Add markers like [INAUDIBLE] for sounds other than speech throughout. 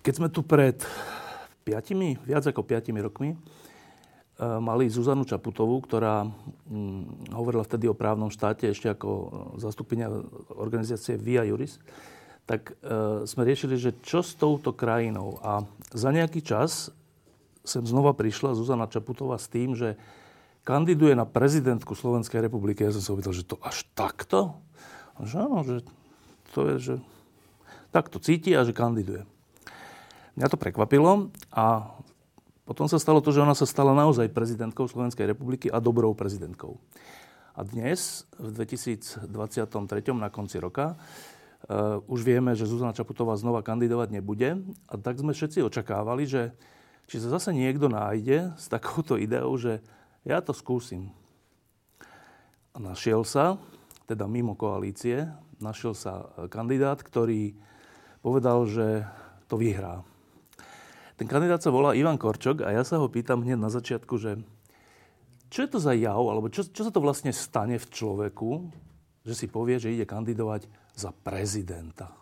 Keď sme tu pred piatimi, viac ako piatimi rokmi, eh, mali Zuzanu Čaputovú, ktorá hm, hovorila vtedy o právnom štáte ešte ako eh, zastupenia organizácie Via Juris, tak e, sme riešili, že čo s touto krajinou. A za nejaký čas sem znova prišla Zuzana Čaputová s tým, že kandiduje na prezidentku Slovenskej republiky. Ja som sa opýtal, že to až takto? A že áno, že to je, že takto cíti a že kandiduje. Mňa to prekvapilo a potom sa stalo to, že ona sa stala naozaj prezidentkou Slovenskej republiky a dobrou prezidentkou. A dnes, v 2023. na konci roka, uh, už vieme, že Zuzana Čaputová znova kandidovať nebude. A tak sme všetci očakávali, že či sa zase niekto nájde s takouto ideou, že ja to skúsim. A našiel sa, teda mimo koalície, našiel sa kandidát, ktorý povedal, že to vyhrá. Ten kandidát sa volá Ivan Korčok a ja sa ho pýtam hneď na začiatku, že čo je to za jav, alebo čo, čo sa to vlastne stane v človeku, že si povie, že ide kandidovať za prezidenta.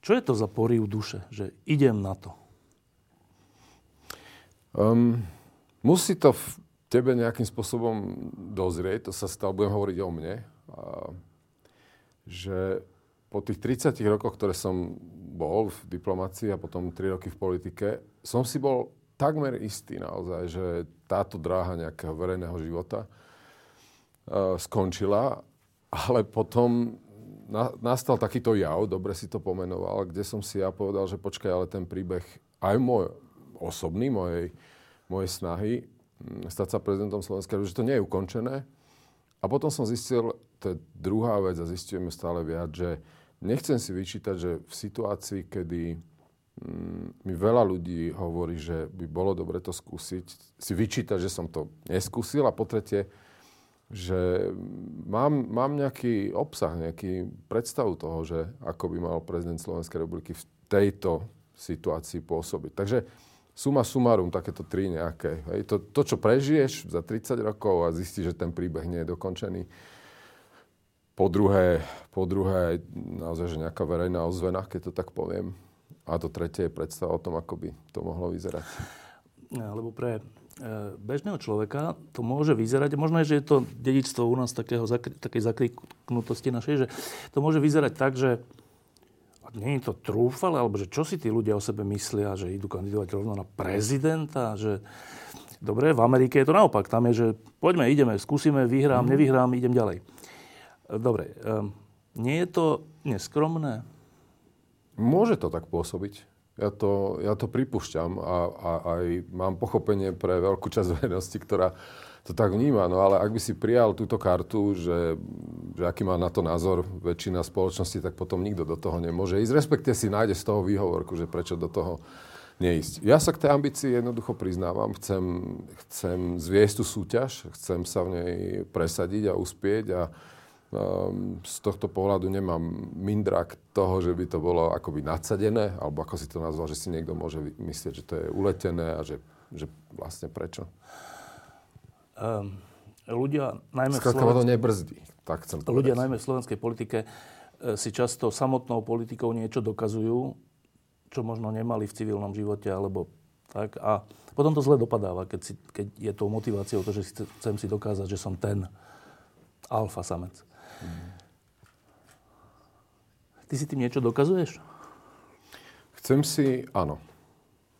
Čo je to za poriu duše, že idem na to? Um, musí to v tebe nejakým spôsobom dozrieť, to sa stalo, budem hovoriť o mne, a, že po tých 30 rokoch, ktoré som bol v diplomácii a potom 3 roky v politike, som si bol takmer istý naozaj, že táto dráha nejakého verejného života uh, skončila, ale potom na, nastal takýto jav, dobre si to pomenoval, kde som si ja povedal, že počkaj, ale ten príbeh aj môj osobný, mojej, mojej snahy hm, stať sa prezidentom Slovenska, že to nie je ukončené. A potom som zistil, to je druhá vec a zistujeme stále viac, že Nechcem si vyčítať, že v situácii, kedy mm, mi veľa ľudí hovorí, že by bolo dobre to skúsiť, si vyčítať, že som to neskúsil a po tretie, že mám, mám nejaký obsah, nejaký predstavu toho, že ako by mal prezident Slovenskej republiky v tejto situácii pôsobiť. Takže suma sumarum, takéto tri nejaké. Hej. To, to, čo prežiješ za 30 rokov a zistíš, že ten príbeh nie je dokončený, po druhé, po druhé, naozaj, že nejaká verejná ozvena, keď to tak poviem. A to tretie je predstava o tom, ako by to mohlo vyzerať. Lebo pre e, bežného človeka to môže vyzerať, možno je, že je to dedičstvo u nás takého, takej zakriknutosti našej, že to môže vyzerať tak, že nie je to trúfale, alebo že čo si tí ľudia o sebe myslia, že idú kandidovať rovno na prezidenta, že dobre, v Amerike je to naopak, tam je, že poďme, ideme, skúsime, vyhrám, mm. nevyhrám, idem ďalej. Dobre, um, nie je to neskromné? Môže to tak pôsobiť. Ja to, ja to pripúšťam a, a aj mám pochopenie pre veľkú časť verejnosti, ktorá to tak vníma. No ale ak by si prijal túto kartu, že, že aký má na to názor väčšina spoločnosti, tak potom nikto do toho nemôže ísť. Respektive si nájde z toho výhovorku, že prečo do toho neísť. Ja sa k tej ambícii jednoducho priznávam. Chcem, chcem zviesť tú súťaž, chcem sa v nej presadiť a uspieť a z tohto pohľadu nemám mindrak toho, že by to bolo akoby nadsadené, alebo ako si to nazval, že si niekto môže myslieť, že to je uletené a že, že vlastne prečo. Um, ľudia najmä Skladka Slovensk... to nebrzdí. Tak chcem ľudia najmä v slovenskej politike e, si často samotnou politikou niečo dokazujú, čo možno nemali v civilnom živote, alebo tak. A potom to zle dopadáva, keď, si, keď je to motiváciou to, že chcem si dokázať, že som ten alfa samec. Ty si tým niečo dokazuješ? Chcem si, áno.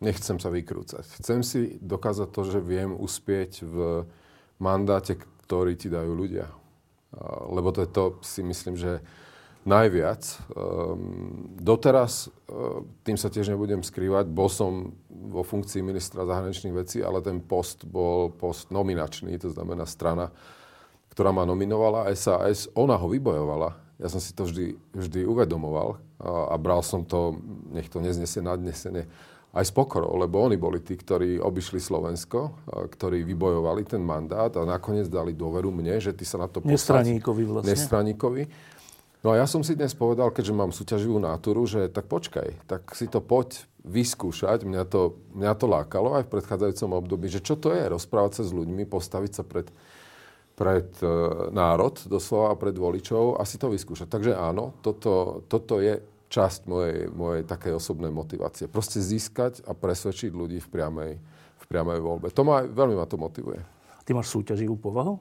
Nechcem sa vykrúcať. Chcem si dokázať to, že viem uspieť v mandáte, ktorý ti dajú ľudia. Lebo to je to, si myslím, že najviac. Ehm, doteraz, ehm, tým sa tiež nebudem skrývať, bol som vo funkcii ministra zahraničných vecí, ale ten post bol post nominačný, to znamená strana ktorá ma nominovala SAS, ona ho vybojovala. Ja som si to vždy, vždy uvedomoval a, a bral som to, nech to neznesie nadnesenie, aj s pokorou, lebo oni boli tí, ktorí obišli Slovensko, ktorí vybojovali ten mandát a nakoniec dali dôveru mne, že ty sa na to postavíš. Nestraníkovi vlastne. Nestraníkovi. No a ja som si dnes povedal, keďže mám súťaživú náturu, že tak počkaj, tak si to poď vyskúšať. Mňa to, mňa to lákalo aj v predchádzajúcom období, že čo to je rozprávať sa s ľuďmi, postaviť sa pred, pred e, národ, doslova pred voličov a si to vyskúšať. Takže áno, toto, toto je časť mojej, mojej takej osobnej motivácie. Proste získať a presvedčiť ľudí v priamej, v priamej voľbe. To ma, veľmi ma to motivuje. Ty máš súťaživú povahu?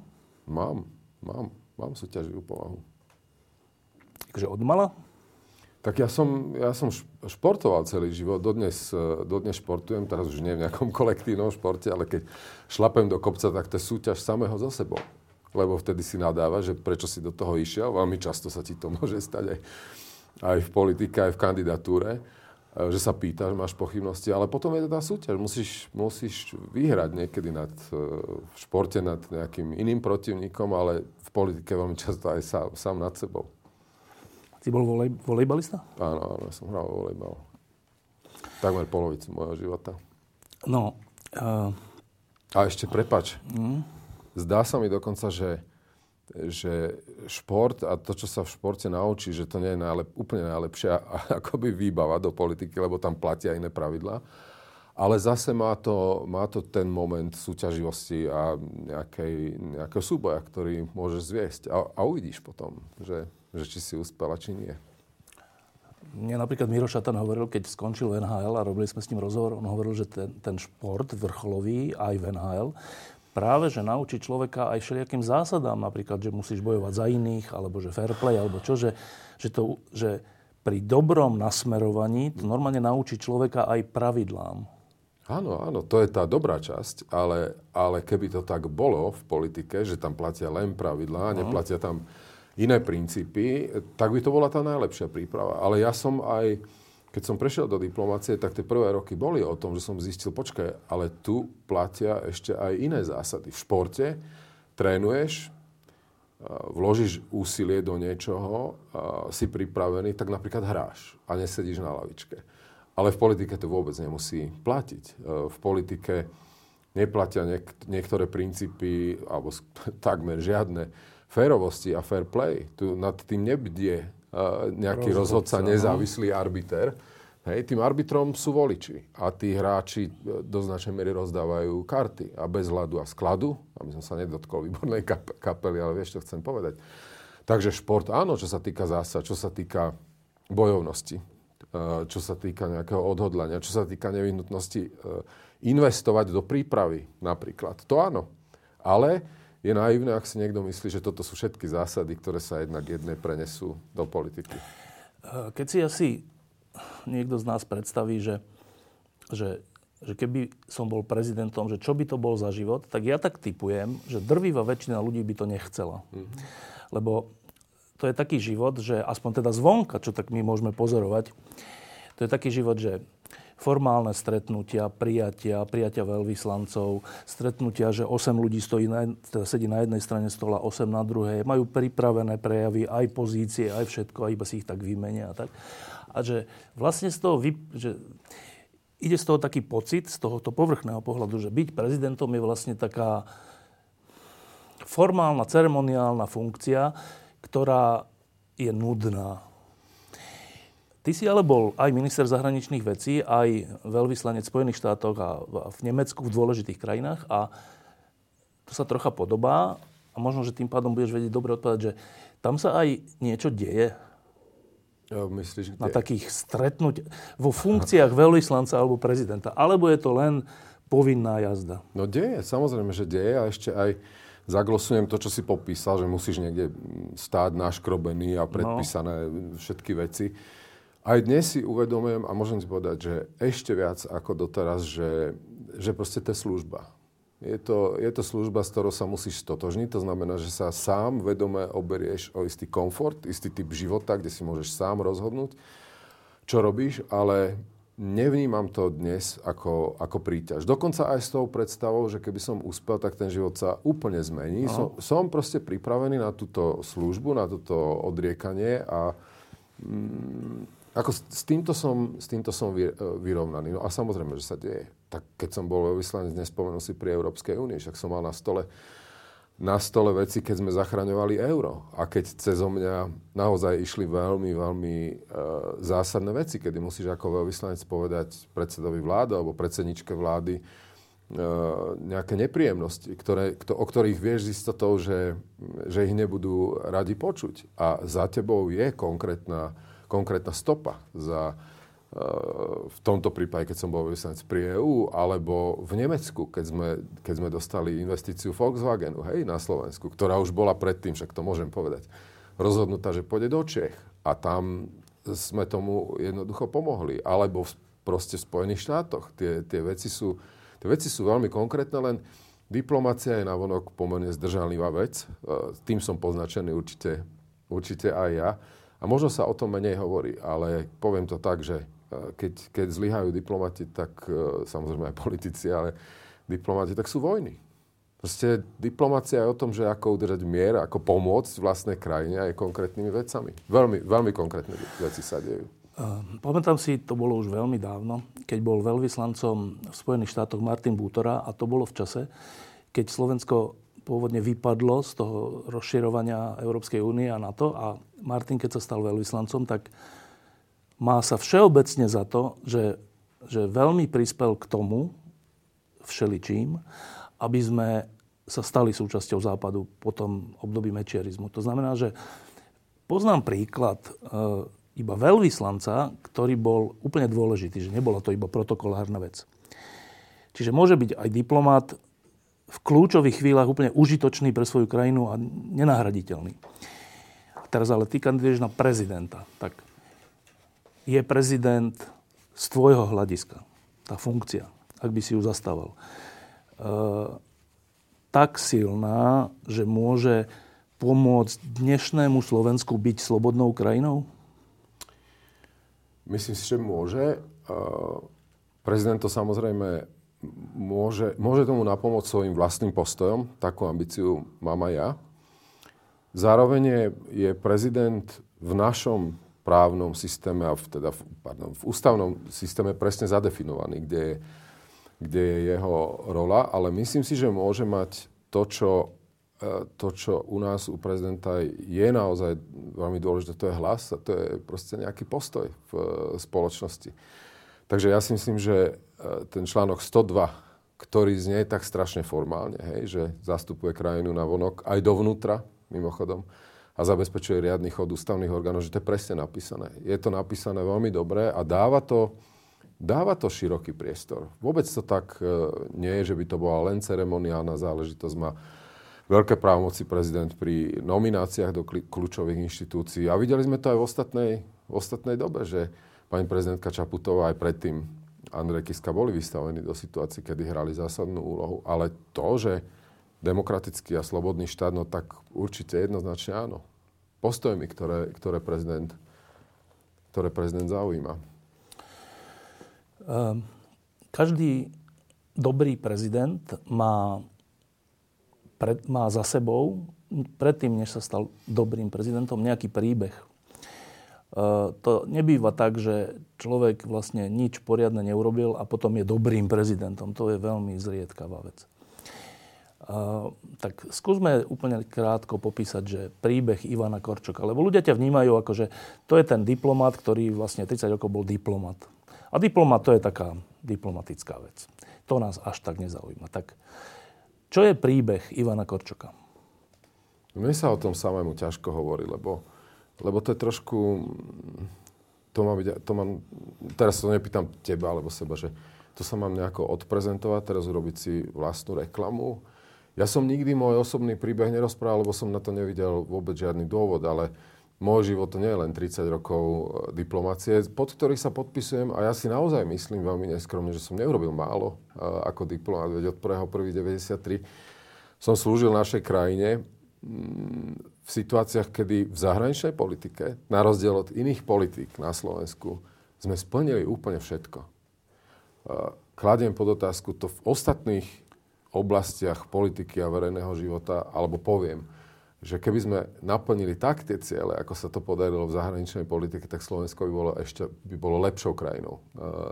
Mám, mám, mám súťaživú povahu. Takže od mala? Tak ja som, ja som športoval celý život, dodnes, dodnes športujem, teraz už nie v nejakom [LAUGHS] kolektívnom športe, ale keď šlapem do kopca, tak to je súťaž samého za sebou. Lebo vtedy si nadáva, že prečo si do toho išiel. Veľmi často sa ti to môže stať aj aj v politike, aj v kandidatúre, e, že sa pýtaš, máš pochybnosti, ale potom je to tá súťaž. Musíš, musíš vyhrať niekedy nad, e, v športe nad nejakým iným protivníkom, ale v politike veľmi často aj sám, sám nad sebou. Ty bol volej, volejbalista? Áno, áno, som hral volejbal. Takmer polovicu môjho života. No. Uh... A ešte prepač. Mm. Zdá sa mi dokonca, že že šport a to, čo sa v športe naučí, že to nie je najlep, úplne najlepšia [LAUGHS] akoby výbava do politiky, lebo tam platia iné pravidlá. Ale zase má to, má to ten moment súťaživosti a nejakej, nejakého súboja, ktorý môžeš zviesť. A, a uvidíš potom, že, že či si uspela, či nie. Mne napríklad Miro Šatan hovoril, keď skončil NHL a robili sme s ním rozhovor, on hovoril, že ten, ten šport vrcholový aj v NHL práve, že naučí človeka aj všelijakým zásadám, napríklad, že musíš bojovať za iných, alebo že fair play, alebo čo, že, že, to, že pri dobrom nasmerovaní to normálne naučí človeka aj pravidlám. Áno, áno, to je tá dobrá časť, ale, ale keby to tak bolo v politike, že tam platia len pravidlá, no. neplatia tam iné princípy, tak by to bola tá najlepšia príprava. Ale ja som aj keď som prešiel do diplomácie, tak tie prvé roky boli o tom, že som zistil, počkaj, ale tu platia ešte aj iné zásady. V športe trénuješ, vložíš úsilie do niečoho, si pripravený, tak napríklad hráš a nesedíš na lavičke. Ale v politike to vôbec nemusí platiť. E, v politike neplatia niek- niektoré princípy, alebo [LAUGHS] takmer žiadne, férovosti a fair play. Tu nad tým nebdie nejaký rozhodca, rozhodca no. nezávislý arbiter. Hej, tým arbitrom sú voliči a tí hráči e, do značnej miery rozdávajú karty a bez hľadu a skladu, aby som sa nedotkol výbornej kap- kapely, ale vieš, čo chcem povedať. Takže šport áno, čo sa týka zásad, čo sa týka bojovnosti, e, čo sa týka nejakého odhodlania, čo sa týka nevyhnutnosti e, investovať do prípravy napríklad. To áno. Ale je naivné, ak si niekto myslí, že toto sú všetky zásady, ktoré sa jednak jedné prenesú do politiky. Keď si asi niekto z nás predstaví, že, že, že keby som bol prezidentom, že čo by to bol za život, tak ja tak typujem, že drvivá väčšina ľudí by to nechcela. Mm-hmm. Lebo to je taký život, že aspoň teda zvonka, čo tak my môžeme pozorovať, to je taký život, že formálne stretnutia, prijatia, prijatia veľvyslancov, stretnutia, že 8 ľudí stojí na, teda sedí na jednej strane stola, 8 na druhej, majú pripravené prejavy, aj pozície, aj všetko, a iba si ich tak vymenia a tak. A že vlastne z toho, vy, že ide z toho taký pocit, z tohoto povrchného pohľadu, že byť prezidentom je vlastne taká formálna, ceremoniálna funkcia, ktorá je nudná Ty si ale bol aj minister zahraničných vecí, aj veľvyslanec v Spojených štátoch a v Nemecku, v dôležitých krajinách a to sa trocha podobá a možno, že tým pádom budeš vedieť dobre odpovedať, že tam sa aj niečo deje. Ja, myslíš, kde? Na takých stretnúť vo funkciách veľvyslanca alebo prezidenta. Alebo je to len povinná jazda? No deje, samozrejme, že deje a ešte aj zaglosujem to, čo si popísal, že musíš niekde stáť naškrobený a no. predpísané no. všetky veci aj dnes si uvedomujem a môžem si povedať, že ešte viac ako doteraz, že, že proste to je služba. Je to, je to služba, s ktorou sa musíš stotožniť. To znamená, že sa sám vedome oberieš o istý komfort, istý typ života, kde si môžeš sám rozhodnúť, čo robíš, ale nevnímam to dnes ako, ako príťaž. Dokonca aj s tou predstavou, že keby som uspel, tak ten život sa úplne zmení. Som, som proste pripravený na túto službu, na toto odriekanie a mm, ako s, s, týmto som, s týmto som vy, e, vyrovnaný. No a samozrejme, že sa deje. Tak keď som bol veľvyslanec, nespomenul si pri Európskej únii, však som mal na stole na stole veci, keď sme zachraňovali euro. A keď cez mňa naozaj išli veľmi, veľmi e, zásadné veci, kedy musíš ako veľvyslanec povedať predsedovi vlády alebo predsedničke vlády e, nejaké nepríjemnosti, ktoré, kto, o ktorých vieš z istotou, že, že ich nebudú radi počuť. A za tebou je konkrétna, konkrétna stopa za, v tomto prípade, keď som bol vyslanec pri EU, alebo v Nemecku, keď sme, keď sme dostali investíciu Volkswagenu, hej, na Slovensku, ktorá už bola predtým, však to môžem povedať, rozhodnutá, že pôjde do Čech. A tam sme tomu jednoducho pomohli. Alebo v, proste v Spojených štátoch. Tie, tie, veci sú, tie veci sú veľmi konkrétne, len diplomácia je navonok pomerne zdržanlivá vec. E, tým som poznačený určite, určite aj ja. A možno sa o tom menej hovorí, ale poviem to tak, že keď, keď zlyhajú diplomati, tak e, samozrejme aj politici, ale diplomati, tak sú vojny. Proste diplomácia je o tom, že ako udržať mier, ako pomôcť vlastnej krajine aj konkrétnymi vecami. Veľmi, veľmi konkrétne veci sa dejú. Uh, pamätám si, to bolo už veľmi dávno, keď bol veľvyslancom v Spojených štátoch Martin Bútora a to bolo v čase, keď Slovensko pôvodne vypadlo z toho rozširovania Európskej únie a NATO a Martin, keď sa stal veľvyslancom, tak má sa všeobecne za to, že, že veľmi prispel k tomu, všeličím, aby sme sa stali súčasťou Západu po tom období mečierizmu. To znamená, že poznám príklad e, iba veľvyslanca, ktorý bol úplne dôležitý, že nebola to iba protokolárna vec. Čiže môže byť aj diplomat v kľúčových chvíľach úplne užitočný pre svoju krajinu a nenahraditeľný. Teraz ale ty kandiduješ na prezidenta. Tak je prezident z tvojho hľadiska, tá funkcia, ak by si ju zastával, e, tak silná, že môže pomôcť dnešnému Slovensku byť slobodnou krajinou? Myslím si, že môže. E, prezident to samozrejme môže, môže tomu napomôcť svojim vlastným postojom. Takú ambíciu mám aj ja. Zároveň je, prezident v našom právnom systéme, a v, teda v, pardon, v ústavnom systéme presne zadefinovaný, kde je, kde je jeho rola, ale myslím si, že môže mať to, čo, e, to, čo u nás, u prezidenta je naozaj veľmi dôležité, to je hlas a to je proste nejaký postoj v e, spoločnosti. Takže ja si myslím, že e, ten článok 102, ktorý znie tak strašne formálne, hej, že zastupuje krajinu na vonok aj dovnútra, mimochodom, a zabezpečuje riadny chod ústavných orgánov, že to je presne napísané. Je to napísané veľmi dobre a dáva to, dáva to široký priestor. Vôbec to tak e, nie je, že by to bola len ceremoniálna záležitosť. Má veľké právomoci prezident pri nomináciách do kľúčových inštitúcií. A videli sme to aj v ostatnej, v ostatnej dobe, že pani prezidentka Čaputová aj predtým Andrej Kiska boli vystavení do situácií, kedy hrali zásadnú úlohu. Ale to, že demokratický a slobodný štát, no tak určite jednoznačne áno. Postojmi, ktoré, ktoré, prezident, ktoré prezident zaujíma. Um, každý dobrý prezident má, pred, má za sebou, predtým, než sa stal dobrým prezidentom, nejaký príbeh. Uh, to nebýva tak, že človek vlastne nič poriadne neurobil a potom je dobrým prezidentom. To je veľmi zriedkavá vec tak skúsme úplne krátko popísať, že príbeh Ivana Korčoka. Lebo ľudia ťa vnímajú ako, že to je ten diplomat, ktorý vlastne 30 rokov bol diplomat. A diplomat to je taká diplomatická vec. To nás až tak nezaujíma. Tak čo je príbeh Ivana Korčoka? Mne sa o tom samému ťažko hovorí, lebo, lebo to je trošku... To má byť, to mám, teraz to nepýtam teba alebo seba, že to sa mám nejako odprezentovať, teraz urobiť si vlastnú reklamu. Ja som nikdy môj osobný príbeh nerozprával, lebo som na to nevidel vôbec žiadny dôvod, ale môj život nie je len 30 rokov e, diplomácie, pod ktorých sa podpisujem a ja si naozaj myslím veľmi neskromne, že som neurobil málo e, ako diplomat, veď od 1.1.93 som slúžil našej krajine. Mm, v situáciách, kedy v zahraničnej politike, na rozdiel od iných politik na Slovensku, sme splnili úplne všetko. Kladiem pod otázku to v ostatných oblastiach politiky a verejného života, alebo poviem, že keby sme naplnili tak tie ciele, ako sa to podarilo v zahraničnej politike, tak Slovensko by bolo ešte by bolo lepšou krajinou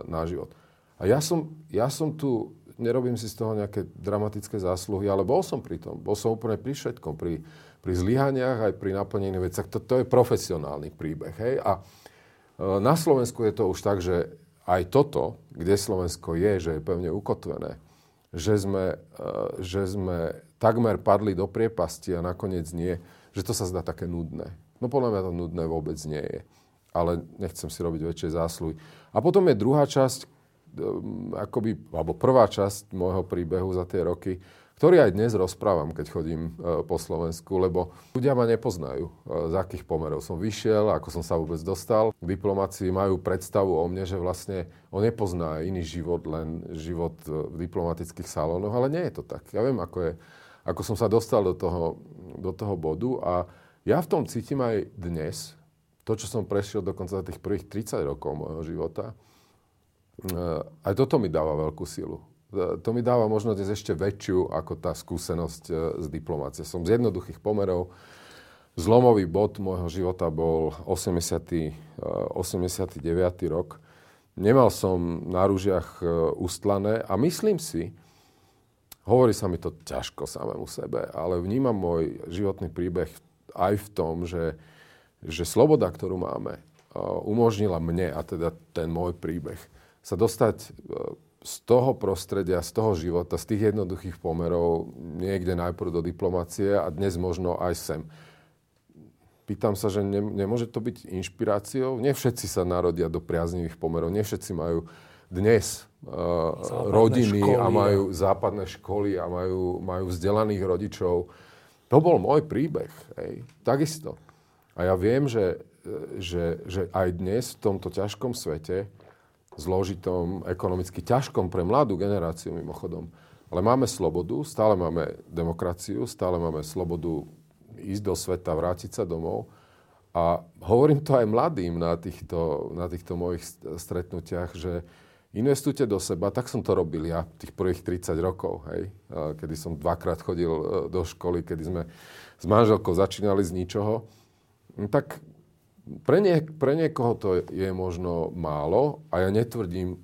na život. A ja som, ja som tu, nerobím si z toho nejaké dramatické zásluhy, ale bol som pri tom. Bol som úplne pri všetkom, pri, pri zlyhaniach, aj pri naplnení veciach. To, to je profesionálny príbeh. Hej? A e, na Slovensku je to už tak, že aj toto, kde Slovensko je, že je pevne ukotvené, že sme, e, že sme takmer padli do priepasti a nakoniec nie, že to sa zdá také nudné. No podľa mňa to nudné vôbec nie je. Ale nechcem si robiť väčšie zásluhy. A potom je druhá časť, akoby, alebo prvá časť môjho príbehu za tie roky, ktorý aj dnes rozprávam, keď chodím e, po Slovensku, lebo ľudia ma nepoznajú, e, z akých pomerov som vyšiel, ako som sa vôbec dostal. V diplomácii majú predstavu o mne, že vlastne on nepozná iný život, len život e, v diplomatických salónoch, ale nie je to tak. Ja viem, ako, je, ako som sa dostal do toho, do toho bodu a ja v tom cítim aj dnes, to, čo som prešiel dokonca za tých prvých 30 rokov môjho života, aj toto mi dáva veľkú silu to mi dáva možno dnes ešte väčšiu ako tá skúsenosť e, z diplomácie. Som z jednoduchých pomerov. Zlomový bod môjho života bol 80. 89. E, rok. Nemal som na rúžiach ustlané a myslím si, hovorí sa mi to ťažko samému sebe, ale vnímam môj životný príbeh aj v tom, že, že sloboda, ktorú máme, umožnila mne, a teda ten môj príbeh, sa dostať z toho prostredia, z toho života, z tých jednoduchých pomerov, niekde najprv do diplomácie a dnes možno aj sem. Pýtam sa, že ne, nemôže to byť inšpiráciou? Nie všetci sa narodia do priaznivých pomerov, nie všetci majú dnes uh, rodiny školy, a majú západné školy a majú, majú vzdelaných rodičov. To bol môj príbeh, hej. takisto. A ja viem, že, že, že aj dnes v tomto ťažkom svete zložitom, ekonomicky ťažkom pre mladú generáciu mimochodom. Ale máme slobodu, stále máme demokraciu, stále máme slobodu ísť do sveta, vrátiť sa domov. A hovorím to aj mladým na týchto, na týchto mojich stretnutiach, že investujte do seba. Tak som to robil ja tých prvých 30 rokov, hej, kedy som dvakrát chodil e, do školy, kedy sme s manželkou začínali z ničoho. Tak pre, nie, pre niekoho to je možno málo a ja netvrdím,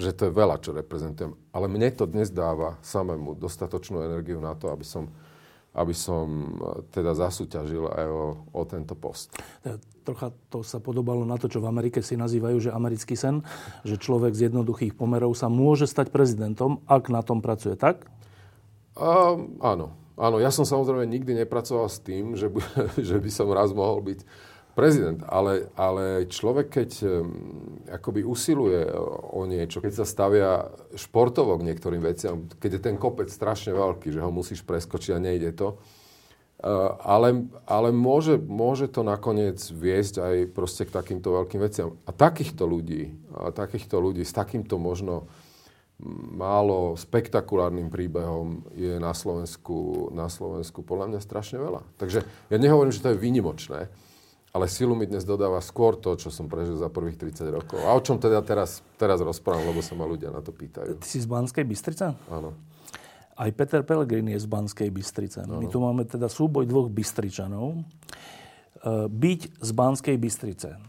že to je veľa, čo reprezentujem. Ale mne to dnes dáva samému dostatočnú energiu na to, aby som, aby som e, teda zasúťažil aj o, o tento post. Trocha to sa podobalo na to, čo v Amerike si nazývajú, že americký sen, že človek z jednoduchých pomerov sa môže stať prezidentom, ak na tom pracuje, tak? Uh, áno. Áno, ja som samozrejme nikdy nepracoval s tým, že by, [LAUGHS] že by som raz mohol byť prezident, ale, ale človek, keď akoby usiluje o niečo, keď sa stavia športovo k niektorým veciam, keď je ten kopec strašne veľký, že ho musíš preskočiť a nejde to, uh, ale, ale môže, môže to nakoniec viesť aj proste k takýmto veľkým veciam. A takýchto ľudí, a takýchto ľudí s takýmto možno málo spektakulárnym príbehom je na Slovensku, na Slovensku podľa mňa strašne veľa. Takže ja nehovorím, že to je výnimočné, ale silu mi dnes dodáva skôr to, čo som prežil za prvých 30 rokov. A o čom teda teraz, teraz rozprávam, lebo sa ma ľudia na to pýtajú. Ty si z Banskej Bystrice? Áno. Aj Peter Pellegrini je z Banskej Bystrice. Ano. My tu máme teda súboj dvoch Bystričanov. E, byť z Banskej Bystrice,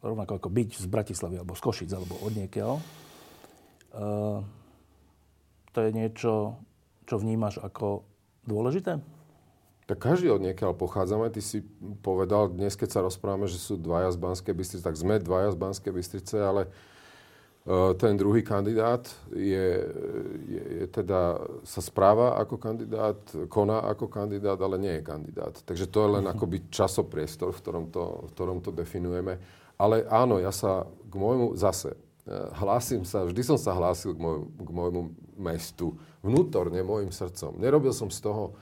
rovnako ako byť z Bratislavy, alebo z Košic, alebo od niekiaľ, e, to je niečo, čo vnímaš ako dôležité? Tak každý od niekiaľ pochádzame. Ty si povedal dnes, keď sa rozprávame, že sú dvaja z Banskej Bystrice, tak sme dvaja z Banskej Bystrice, ale uh, ten druhý kandidát je, je, je teda, sa správa ako kandidát, koná ako kandidát, ale nie je kandidát. Takže to je len uh-huh. akoby časopriestor, v ktorom, to, v ktorom to definujeme. Ale áno, ja sa k môjmu zase e, hlásim sa, vždy som sa hlásil k, môj, k môjmu mestu, vnútorne, môjim srdcom. Nerobil som z toho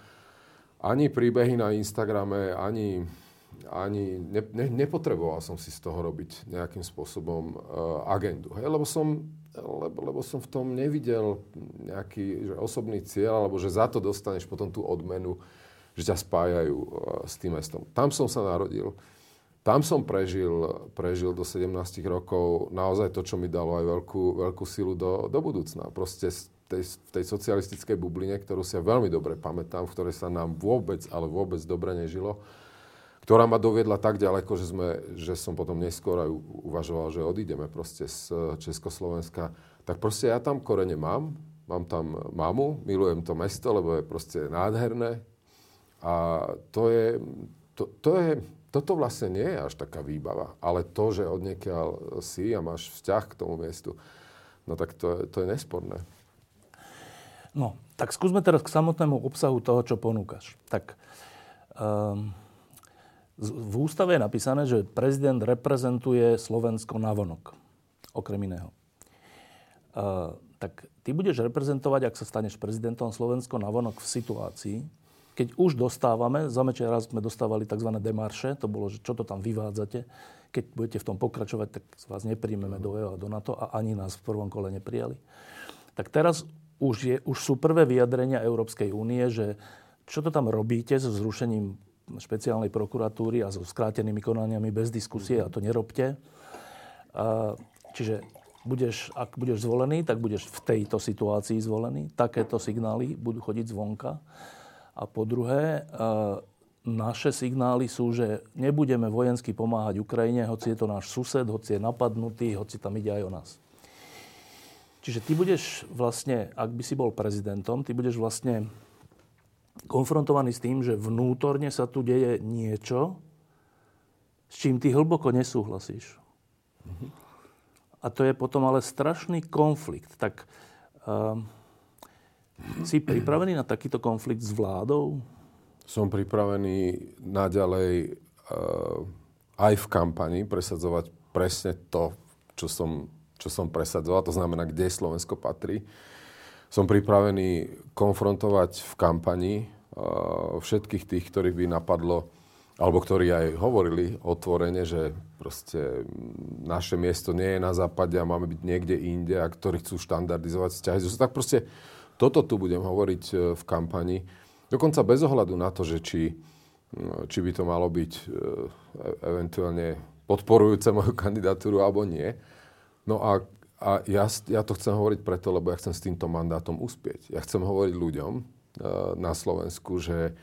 ani príbehy na Instagrame, ani, ani ne, ne, nepotreboval som si z toho robiť nejakým spôsobom uh, agendu. Hej? Lebo, som, lebo, lebo som v tom nevidel nejaký že osobný cieľ, alebo že za to dostaneš potom tú odmenu, že ťa spájajú uh, s tým mestom. Tam som sa narodil. tam som prežil, prežil do 17 rokov naozaj to, čo mi dalo aj veľkú, veľkú silu do, do budúcna. Proste tej, v tej socialistickej bubline, ktorú si ja veľmi dobre pamätám, v ktorej sa nám vôbec, ale vôbec dobre nežilo, ktorá ma doviedla tak ďaleko, že, sme, že som potom neskôr aj uvažoval, že odídeme proste z Československa. Tak proste ja tam korene mám, mám tam mamu, milujem to mesto, lebo je proste nádherné. A to je, to, to je, toto vlastne nie je až taká výbava, ale to, že od niekiaľ si a máš vzťah k tomu miestu, no tak to to je nesporné. No, tak skúsme teraz k samotnému obsahu toho, čo ponúkaš. Tak um, v ústave je napísané, že prezident reprezentuje Slovensko navonok, okrem iného. Uh, tak ty budeš reprezentovať, ak sa staneš prezidentom Slovensko navonok v situácii, keď už dostávame, za raz sme dostávali tzv. demarše, to bolo, že čo to tam vyvádzate, keď budete v tom pokračovať, tak vás nepríjmeme do EU a do NATO a ani nás v prvom kole neprijali. Tak teraz už, je, už sú prvé vyjadrenia Európskej únie, že čo to tam robíte so zrušením špeciálnej prokuratúry a so skrátenými konaniami bez diskusie a to nerobte. Čiže budeš, ak budeš zvolený, tak budeš v tejto situácii zvolený. Takéto signály budú chodiť zvonka. A po druhé, naše signály sú, že nebudeme vojensky pomáhať Ukrajine, hoci je to náš sused, hoci je napadnutý, hoci tam ide aj o nás. Čiže ty budeš vlastne, ak by si bol prezidentom, ty budeš vlastne konfrontovaný s tým, že vnútorne sa tu deje niečo, s čím ty hlboko nesúhlasíš. A to je potom ale strašný konflikt. Tak um, si pripravený na takýto konflikt s vládou? Som pripravený naďalej uh, aj v kampani presadzovať presne to, čo som, čo som presadzoval, to znamená, kde Slovensko patrí. Som pripravený konfrontovať v kampani uh, všetkých tých, ktorých by napadlo, alebo ktorí aj hovorili otvorene, že proste naše miesto nie je na západe a máme byť niekde inde a ktorí chcú štandardizovať vzťahy. Tak proste toto tu budem hovoriť e, v kampani. Dokonca bez ohľadu na to, že či, no, či by to malo byť e, e, eventuálne podporujúce moju [LAUGHS] kandidatúru alebo nie. No a, a ja, ja to chcem hovoriť preto, lebo ja chcem s týmto mandátom uspieť. Ja chcem hovoriť ľuďom na Slovensku, že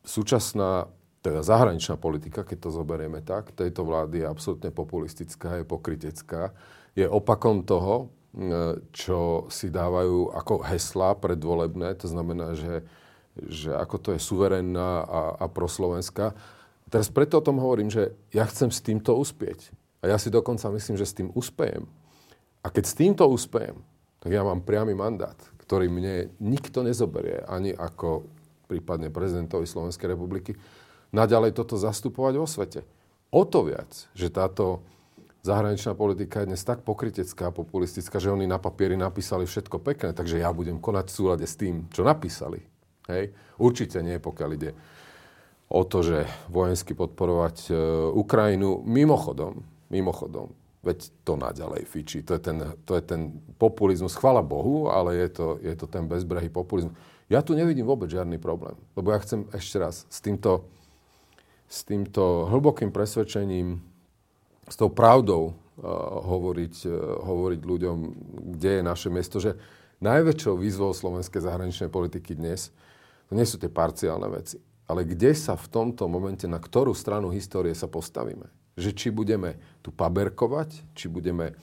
súčasná teda zahraničná politika, keď to zoberieme tak, tejto vlády je absolútne populistická, je pokritecká, je opakom toho, čo si dávajú ako hesla predvolebné, to znamená, že, že ako to je suverénna a, a proslovenská. Teraz preto o tom hovorím, že ja chcem s týmto uspieť. A ja si dokonca myslím, že s tým uspejem. A keď s týmto uspejem, tak ja mám priamy mandát, ktorý mne nikto nezoberie, ani ako prípadne prezidentovi Slovenskej republiky, naďalej toto zastupovať vo svete. O to viac, že táto zahraničná politika je dnes tak pokritecká a populistická, že oni na papieri napísali všetko pekné, takže ja budem konať v súlade s tým, čo napísali. Hej? Určite nie, pokiaľ ide o to, že vojensky podporovať e, Ukrajinu. Mimochodom, mimochodom, veď to naďalej fičí. To je ten, to je ten populizmus, chvala Bohu, ale je to, je to ten bezbrehý populizmus. Ja tu nevidím vôbec žiadny problém, lebo ja chcem ešte raz s týmto, s týmto hlbokým presvedčením s tou pravdou uh, hovoriť, uh, hovoriť ľuďom, kde je naše miesto, že najväčšou výzvou slovenskej zahraničnej politiky dnes to nie sú tie parciálne veci, ale kde sa v tomto momente, na ktorú stranu histórie sa postavíme. Že či budeme tu paberkovať, či budeme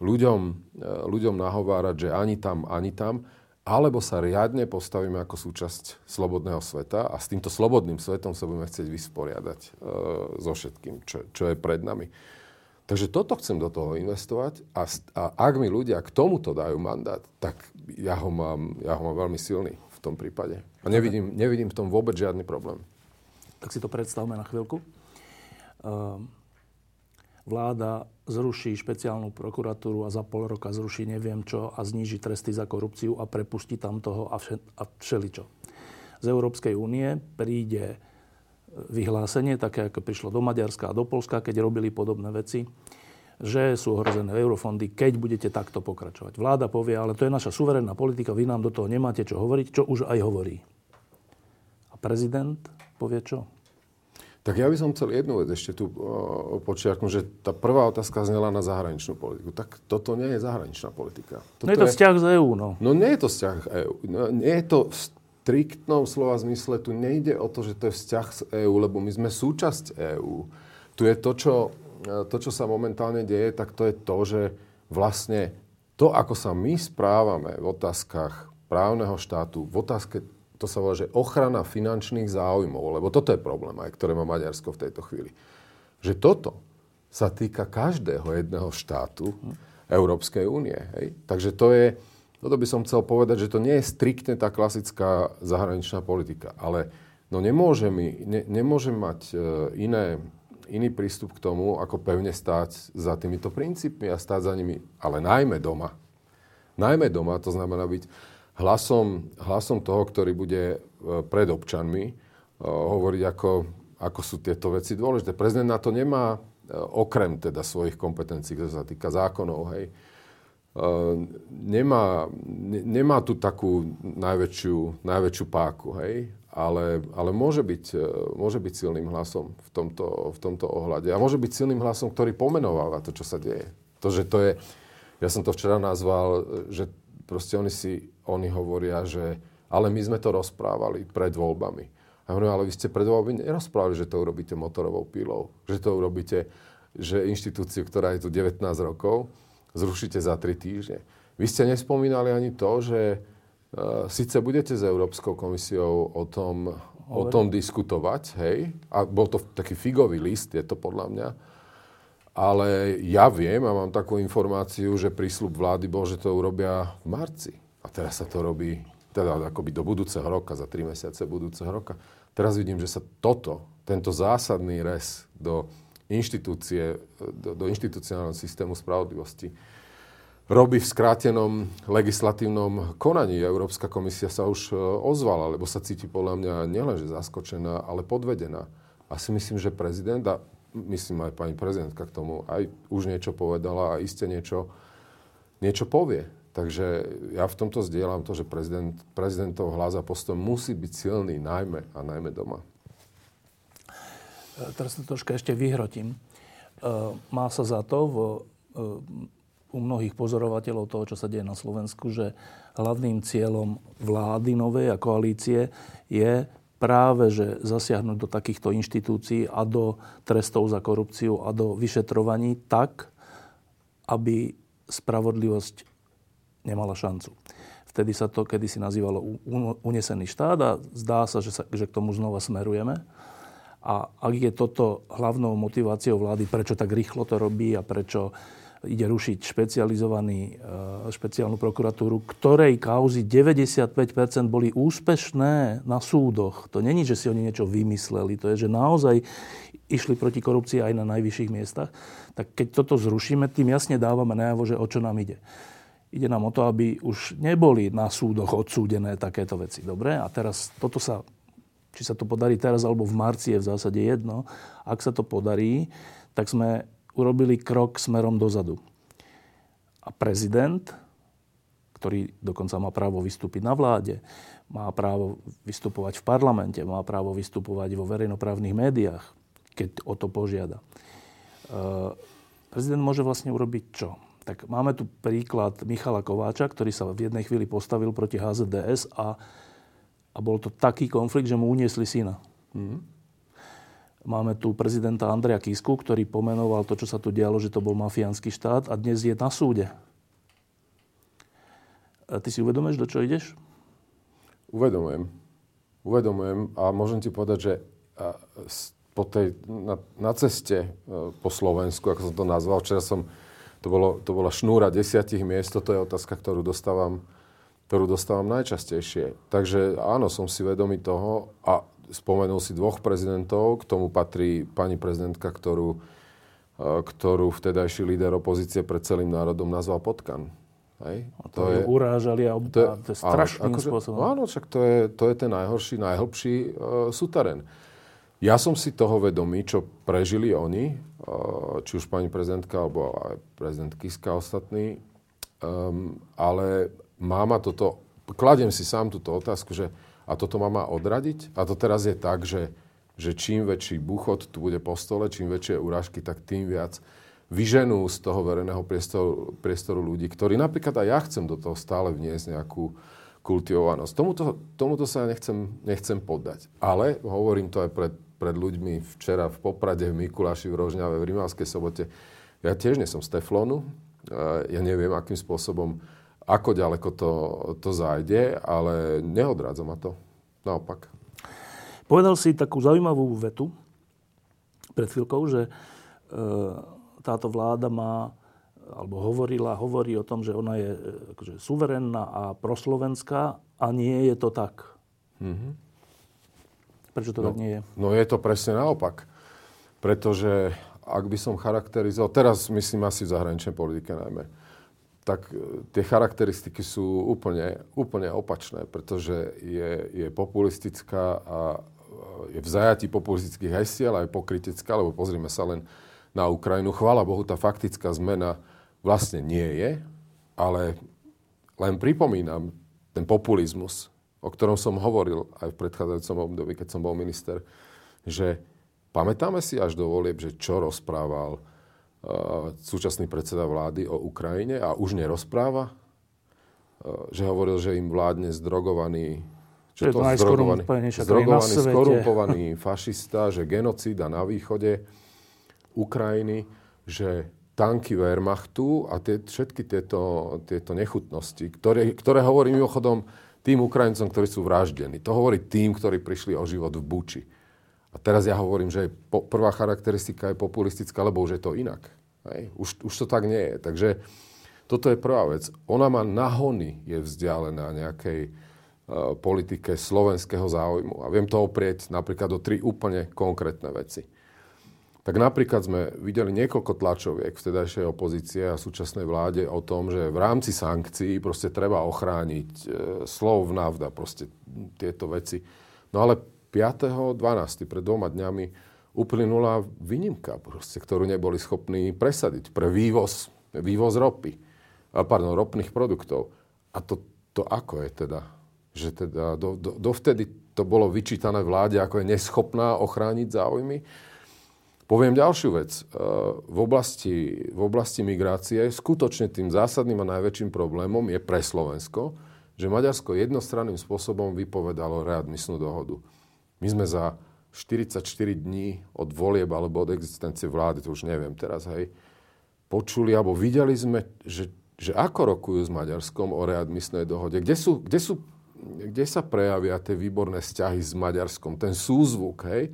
ľuďom, uh, ľuďom nahovárať, že ani tam, ani tam, alebo sa riadne postavíme ako súčasť slobodného sveta a s týmto slobodným svetom sa budeme chcieť vysporiadať e, so všetkým, čo, čo je pred nami. Takže toto chcem do toho investovať a, a ak mi ľudia k tomuto dajú mandát, tak ja ho mám, ja ho mám veľmi silný v tom prípade. A nevidím, nevidím v tom vôbec žiadny problém. Tak si to predstavme na chvíľku. Ehm, vláda zruší špeciálnu prokuratúru a za pol roka zruší neviem čo a zníži tresty za korupciu a prepustí tam toho a, vše, všeličo. Z Európskej únie príde vyhlásenie, také ako prišlo do Maďarska a do Polska, keď robili podobné veci, že sú ohrozené eurofondy, keď budete takto pokračovať. Vláda povie, ale to je naša suverénna politika, vy nám do toho nemáte čo hovoriť, čo už aj hovorí. A prezident povie čo? Tak ja by som chcel jednu vec ešte tu počiarknúť, že tá prvá otázka znela na zahraničnú politiku. Tak toto nie je zahraničná politika. Toto no je to je, vzťah z EÚ, no. No nie je to vzťah EÚ. No, nie je to v striktnom slova zmysle. Tu nejde o to, že to je vzťah z EÚ, lebo my sme súčasť EÚ. Tu je to čo, e, to, čo sa momentálne deje, tak to je to, že vlastne to, ako sa my správame v otázkach právneho štátu, v otázke to sa volá, že ochrana finančných záujmov, lebo toto je problém aj, ktoré má Maďarsko v tejto chvíli. Že toto sa týka každého jedného štátu Európskej únie. Hej? Takže to je, toto by som chcel povedať, že to nie je striktne tá klasická zahraničná politika, ale no nemôžem, ne, nemôžem mať e, iné, iný prístup k tomu, ako pevne stáť za týmito princípmi a stáť za nimi, ale najmä doma. Najmä doma, to znamená byť hlasom, hlasom toho, ktorý bude e, pred občanmi e, hovoriť, ako, ako sú tieto veci dôležité. Prezident na to nemá, e, okrem teda svojich kompetencií, ktoré sa týka zákonov, hej, nemá, nemá tu takú najväčšiu, najväčšiu páku, hej, ale, ale môže, byť, môže byť silným hlasom v tomto, v tomto ohľade. A môže byť silným hlasom, ktorý pomenováva to, čo sa deje. To, že to je, ja som to včera nazval, že proste oni si oni hovoria, že ale my sme to rozprávali pred voľbami. A hovorím, ale vy ste pred voľbami nerozprávali, že to urobíte motorovou pilou, že to urobíte, že inštitúciu, ktorá je tu 19 rokov, zrušíte za 3 týždne. Vy ste nespomínali ani to, že uh, síce budete s Európskou komisiou o tom, o tom diskutovať, hej, a bol to taký figový list, je to podľa mňa, ale ja viem a mám takú informáciu, že prísľub vlády bol, že to urobia v marci. A teraz sa to robí teda akoby do budúceho roka, za tri mesiace budúceho roka. Teraz vidím, že sa toto, tento zásadný res do inštitúcie, do, do inštitucionálneho systému spravodlivosti robí v skrátenom legislatívnom konaní. Európska komisia sa už e, ozvala, lebo sa cíti podľa mňa nielenže zaskočená, ale podvedená. A si myslím, že prezident, a myslím aj pani prezidentka k tomu, aj už niečo povedala a iste niečo, niečo povie. Takže ja v tomto zdieľam to, že prezident, prezidentov hlas a postoj musí byť silný najmä a najmä doma. E, teraz to troška ešte vyhrotím. E, má sa za to v, e, u mnohých pozorovateľov toho, čo sa deje na Slovensku, že hlavným cieľom vlády novej a koalície je práve, že zasiahnuť do takýchto inštitúcií a do trestov za korupciu a do vyšetrovaní tak, aby spravodlivosť nemala šancu. Vtedy sa to kedysi nazývalo unesený štát a zdá sa, že, sa, že k tomu znova smerujeme. A ak je toto hlavnou motiváciou vlády, prečo tak rýchlo to robí a prečo ide rušiť špecializovaný, e, špeciálnu prokuratúru, ktorej kauzy 95% boli úspešné na súdoch. To není, že si oni niečo vymysleli, to je, že naozaj išli proti korupcii aj na najvyšších miestach. Tak keď toto zrušíme, tým jasne dávame najavo, že o čo nám ide. Ide nám o to, aby už neboli na súdoch odsúdené takéto veci. Dobre? A teraz toto sa, či sa to podarí teraz alebo v marci je v zásade jedno. Ak sa to podarí, tak sme urobili krok smerom dozadu. A prezident, ktorý dokonca má právo vystúpiť na vláde, má právo vystupovať v parlamente, má právo vystupovať vo verejnoprávnych médiách, keď o to požiada. E, prezident môže vlastne urobiť čo? Tak máme tu príklad Michala Kováča, ktorý sa v jednej chvíli postavil proti HZDS a, a bol to taký konflikt, že mu uniesli syna. Mm. Máme tu prezidenta Andreja Kisku, ktorý pomenoval to, čo sa tu dialo, že to bol mafiánsky štát a dnes je na súde. A ty si uvedomuješ, do čo ideš? Uvedomujem. Uvedomujem a môžem ti povedať, že po tej, na, na ceste e, po Slovensku, ako som to nazval, včera som to, bolo, to bola šnúra desiatich miest, toto je otázka, ktorú dostávam, ktorú dostávam najčastejšie. Takže áno, som si vedomý toho a spomenul si dvoch prezidentov, k tomu patrí pani prezidentka, ktorú, e, ktorú vtedajší líder opozície pred celým národom nazval Potkan. Hej? A to, to je, urážali a to je, to je strašným akože, spôsobom. Áno, však to je, to je ten najhorší, najhlbší uh, sutaren. Ja som si toho vedomý, čo prežili oni, či už pani prezidentka, alebo aj prezident Kiska ostatní. Um, ale máma toto, kladiem si sám túto otázku, že a toto má ma odradiť? A to teraz je tak, že, že čím väčší buchot tu bude po stole, čím väčšie urážky, tak tým viac vyženú z toho verejného priestoru, priestoru ľudí, ktorí napríklad aj ja chcem do toho stále vniesť nejakú kultivovanosť. Tomuto, tomuto sa nechcem, nechcem poddať. Ale hovorím to aj pred, pred ľuďmi včera v Poprade, v Mikuláši, v Rožňave, v Rimavskej sobote. Ja tiež nie som z Teflonu. Ja neviem, akým spôsobom, ako ďaleko to, to zájde, ale neodrádza ma to. Naopak. Povedal si takú zaujímavú vetu pred chvíľkou, že e, táto vláda má, alebo hovorila, hovorí o tom, že ona je e, akože, suverénna a proslovenská a nie je to tak. Mm-hmm. Prečo to no, tak nie je? No je to presne naopak. Pretože ak by som charakterizoval, teraz myslím asi v zahraničnej politike najmä, tak e, tie charakteristiky sú úplne, úplne opačné, pretože je, je populistická a je v zajati populistických hesiel aj pokritická, lebo pozrime sa len na Ukrajinu. Chvála Bohu, tá faktická zmena vlastne nie je, ale len pripomínam ten populizmus, o ktorom som hovoril aj v predchádzajúcom období, keď som bol minister, že pamätáme si až do volieb, že čo rozprával uh, súčasný predseda vlády o Ukrajine a už nerozpráva, uh, že hovoril, že im vládne zdrogovaný je to krajina na svete. skorumpovaný [LAUGHS] fašista, že genocída na východe Ukrajiny, že tanky Wehrmachtu a tie, všetky tieto, tieto nechutnosti, ktoré, ktoré hovorí mimochodom tým Ukrajincom, ktorí sú vraždení. To hovorí tým, ktorí prišli o život v Buči. A teraz ja hovorím, že po, prvá charakteristika je populistická, lebo už je to inak. Hej? Už, už to tak nie je. Takže toto je prvá vec. Ona má nahony, je vzdialená nejakej Eh, politike slovenského záujmu. A viem to oprieť napríklad do tri úplne konkrétne veci. Tak napríklad sme videli niekoľko tlačoviek vtedajšej opozície a súčasnej vláde o tom, že v rámci sankcií proste treba ochrániť e, slov navda, proste tieto veci. No ale 5.12. pred dvoma dňami uplynula výnimka, proste, ktorú neboli schopní presadiť pre vývoz, vývoz ropy, pardon, ropných produktov. A to, to ako je teda? že teda do, do, dovtedy to bolo vyčítané vláde, ako je neschopná ochrániť záujmy. Poviem ďalšiu vec. E, v oblasti, v oblasti migrácie skutočne tým zásadným a najväčším problémom je pre Slovensko, že Maďarsko jednostranným spôsobom vypovedalo readmisnú dohodu. My sme za 44 dní od volieb alebo od existencie vlády, to už neviem teraz, hej, počuli alebo videli sme, že, že ako rokujú s Maďarskom o readmisnej dohode. Kde sú, kde sú kde sa prejavia tie výborné vzťahy s Maďarskom, ten súzvuk, hej.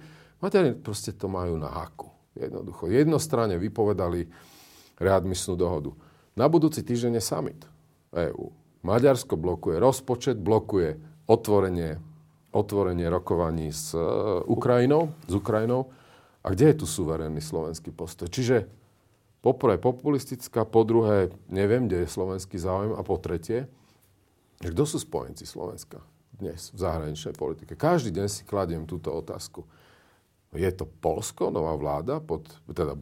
Maďari proste to majú na haku. Jednoducho. Jednostranne vypovedali readmisnú dohodu. Na budúci týždeň je summit EÚ. Maďarsko blokuje rozpočet, blokuje otvorenie, otvorenie rokovaní s uh, Ukrajinou, s Ukrajinou. A kde je tu suverénny slovenský postoj? Čiže poprvé populistická, po druhé neviem, kde je slovenský záujem a po tretie, kto sú spojenci Slovenska dnes v zahraničnej politike? Každý deň si kladiem túto otázku. Je to Polsko, nová vláda, pod, teda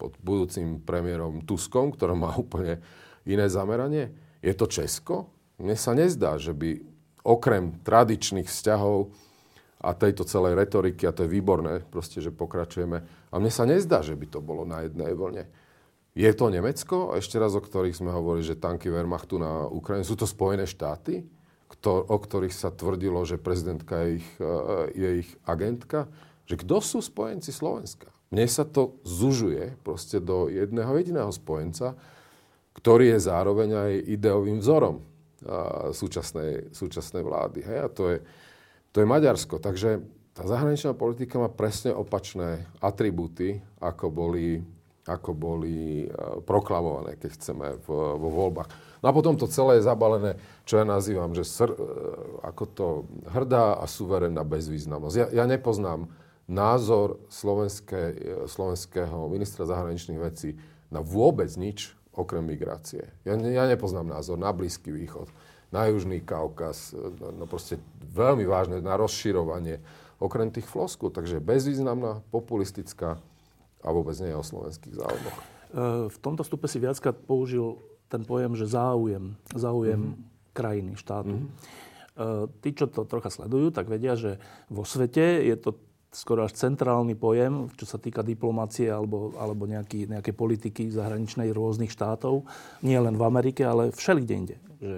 pod budúcim premiérom Tuskom, ktorý má úplne iné zameranie? Je to Česko? Mne sa nezdá, že by okrem tradičných vzťahov a tejto celej retoriky, a to je výborné, proste, že pokračujeme, a mne sa nezdá, že by to bolo na jednej vlne. Je to Nemecko, ešte raz, o ktorých sme hovorili, že tanky Wehrmachtu na Ukrajine, sú to Spojené štáty, ktor- o ktorých sa tvrdilo, že prezidentka je ich, uh, je ich agentka, že kto sú spojenci Slovenska? Mne sa to zužuje proste do jedného jediného spojenca, ktorý je zároveň aj ideovým vzorom súčasnej, súčasnej vlády. Hej? A to je, to je Maďarsko. Takže tá zahraničná politika má presne opačné atribúty, ako boli ako boli e, proklamované, keď chceme, v, vo voľbách. No a potom to celé je zabalené, čo ja nazývam, že sr, e, ako to hrdá a suverénna bezvýznamnosť. Ja, ja nepoznám názor slovenské, slovenského ministra zahraničných vecí na vôbec nič okrem migrácie. Ja, ja nepoznám názor na Blízky východ, na Južný Kaukaz, no, no proste veľmi vážne, na rozširovanie, okrem tých floskú. Takže bezvýznamná, populistická, a vôbec nie je o slovenských záujmoch. E, v tomto stupe si viackrát použil ten pojem, že záujem, záujem mm-hmm. krajiny, štátu. Mm-hmm. Tí, čo to trocha sledujú, tak vedia, že vo svete je to skoro až centrálny pojem, čo sa týka diplomácie alebo, alebo nejaký, nejaké politiky zahraničnej rôznych štátov. Nie len v Amerike, ale všelikde inde. Že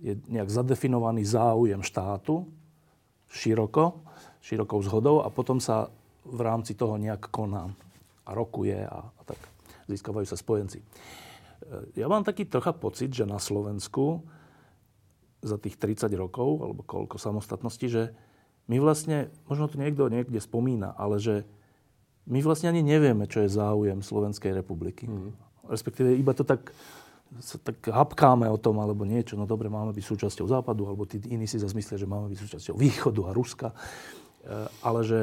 je nejak zadefinovaný záujem štátu široko, širokou zhodou a potom sa v rámci toho nejak koná a rokuje a, a tak získavajú sa spojenci. Ja mám taký trocha pocit, že na Slovensku za tých 30 rokov, alebo koľko samostatnosti, že my vlastne, možno to niekto niekde spomína, ale že my vlastne ani nevieme, čo je záujem Slovenskej republiky. Mm. Respektíve iba to tak, sa tak hapkáme o tom, alebo niečo. No dobre, máme byť súčasťou Západu, alebo tí iní si zase myslia, že máme byť súčasťou Východu a Ruska. E, ale že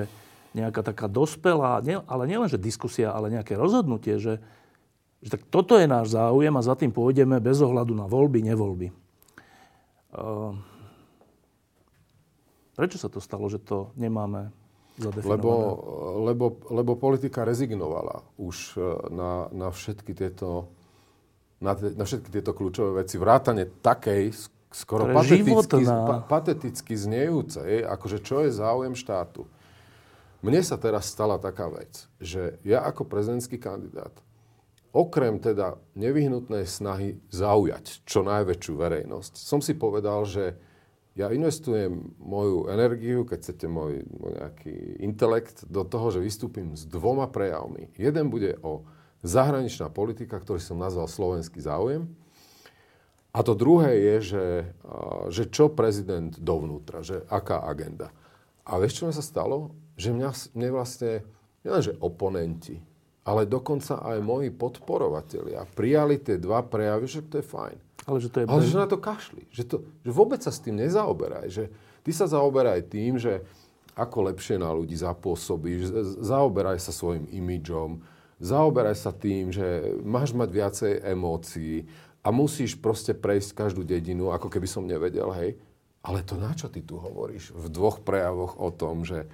nejaká taká dospelá, nie, ale nielen, že diskusia, ale nejaké rozhodnutie, že, že tak toto je náš záujem a za tým pôjdeme bez ohľadu na voľby, nevoľby. Uh, Prečo sa to stalo, že to nemáme? Lebo, lebo, lebo politika rezignovala už e, na, na všetky tieto na, te, na všetky tieto kľúčové veci. Vrátane takej skoro pateticky, pa, pateticky znejúcej, akože čo je záujem štátu. Mne sa teraz stala taká vec, že ja ako prezidentský kandidát, okrem teda nevyhnutnej snahy zaujať čo najväčšiu verejnosť, som si povedal, že ja investujem moju energiu, keď chcete môj, môj nejaký intelekt, do toho, že vystúpim s dvoma prejavmi. Jeden bude o zahraničná politika, ktorý som nazval slovenský záujem. A to druhé je, že, že čo prezident dovnútra, že aká agenda. A vieš, čo mi sa stalo? Že mňa, mne vlastne, nielenže oponenti, ale dokonca aj moji podporovatelia prijali tie dva prejavy, že to je fajn. Ale že to je... Ale že na to kašli. Že, to, že vôbec sa s tým nezaoberaj. Že ty sa zaoberaj tým, že ako lepšie na ľudí zapôsobíš, zaoberaj sa svojim imidžom, zaoberaj sa tým, že máš mať viacej emócií a musíš proste prejsť každú dedinu, ako keby som nevedel, hej. Ale to na čo ty tu hovoríš v dvoch prejavoch o tom, že,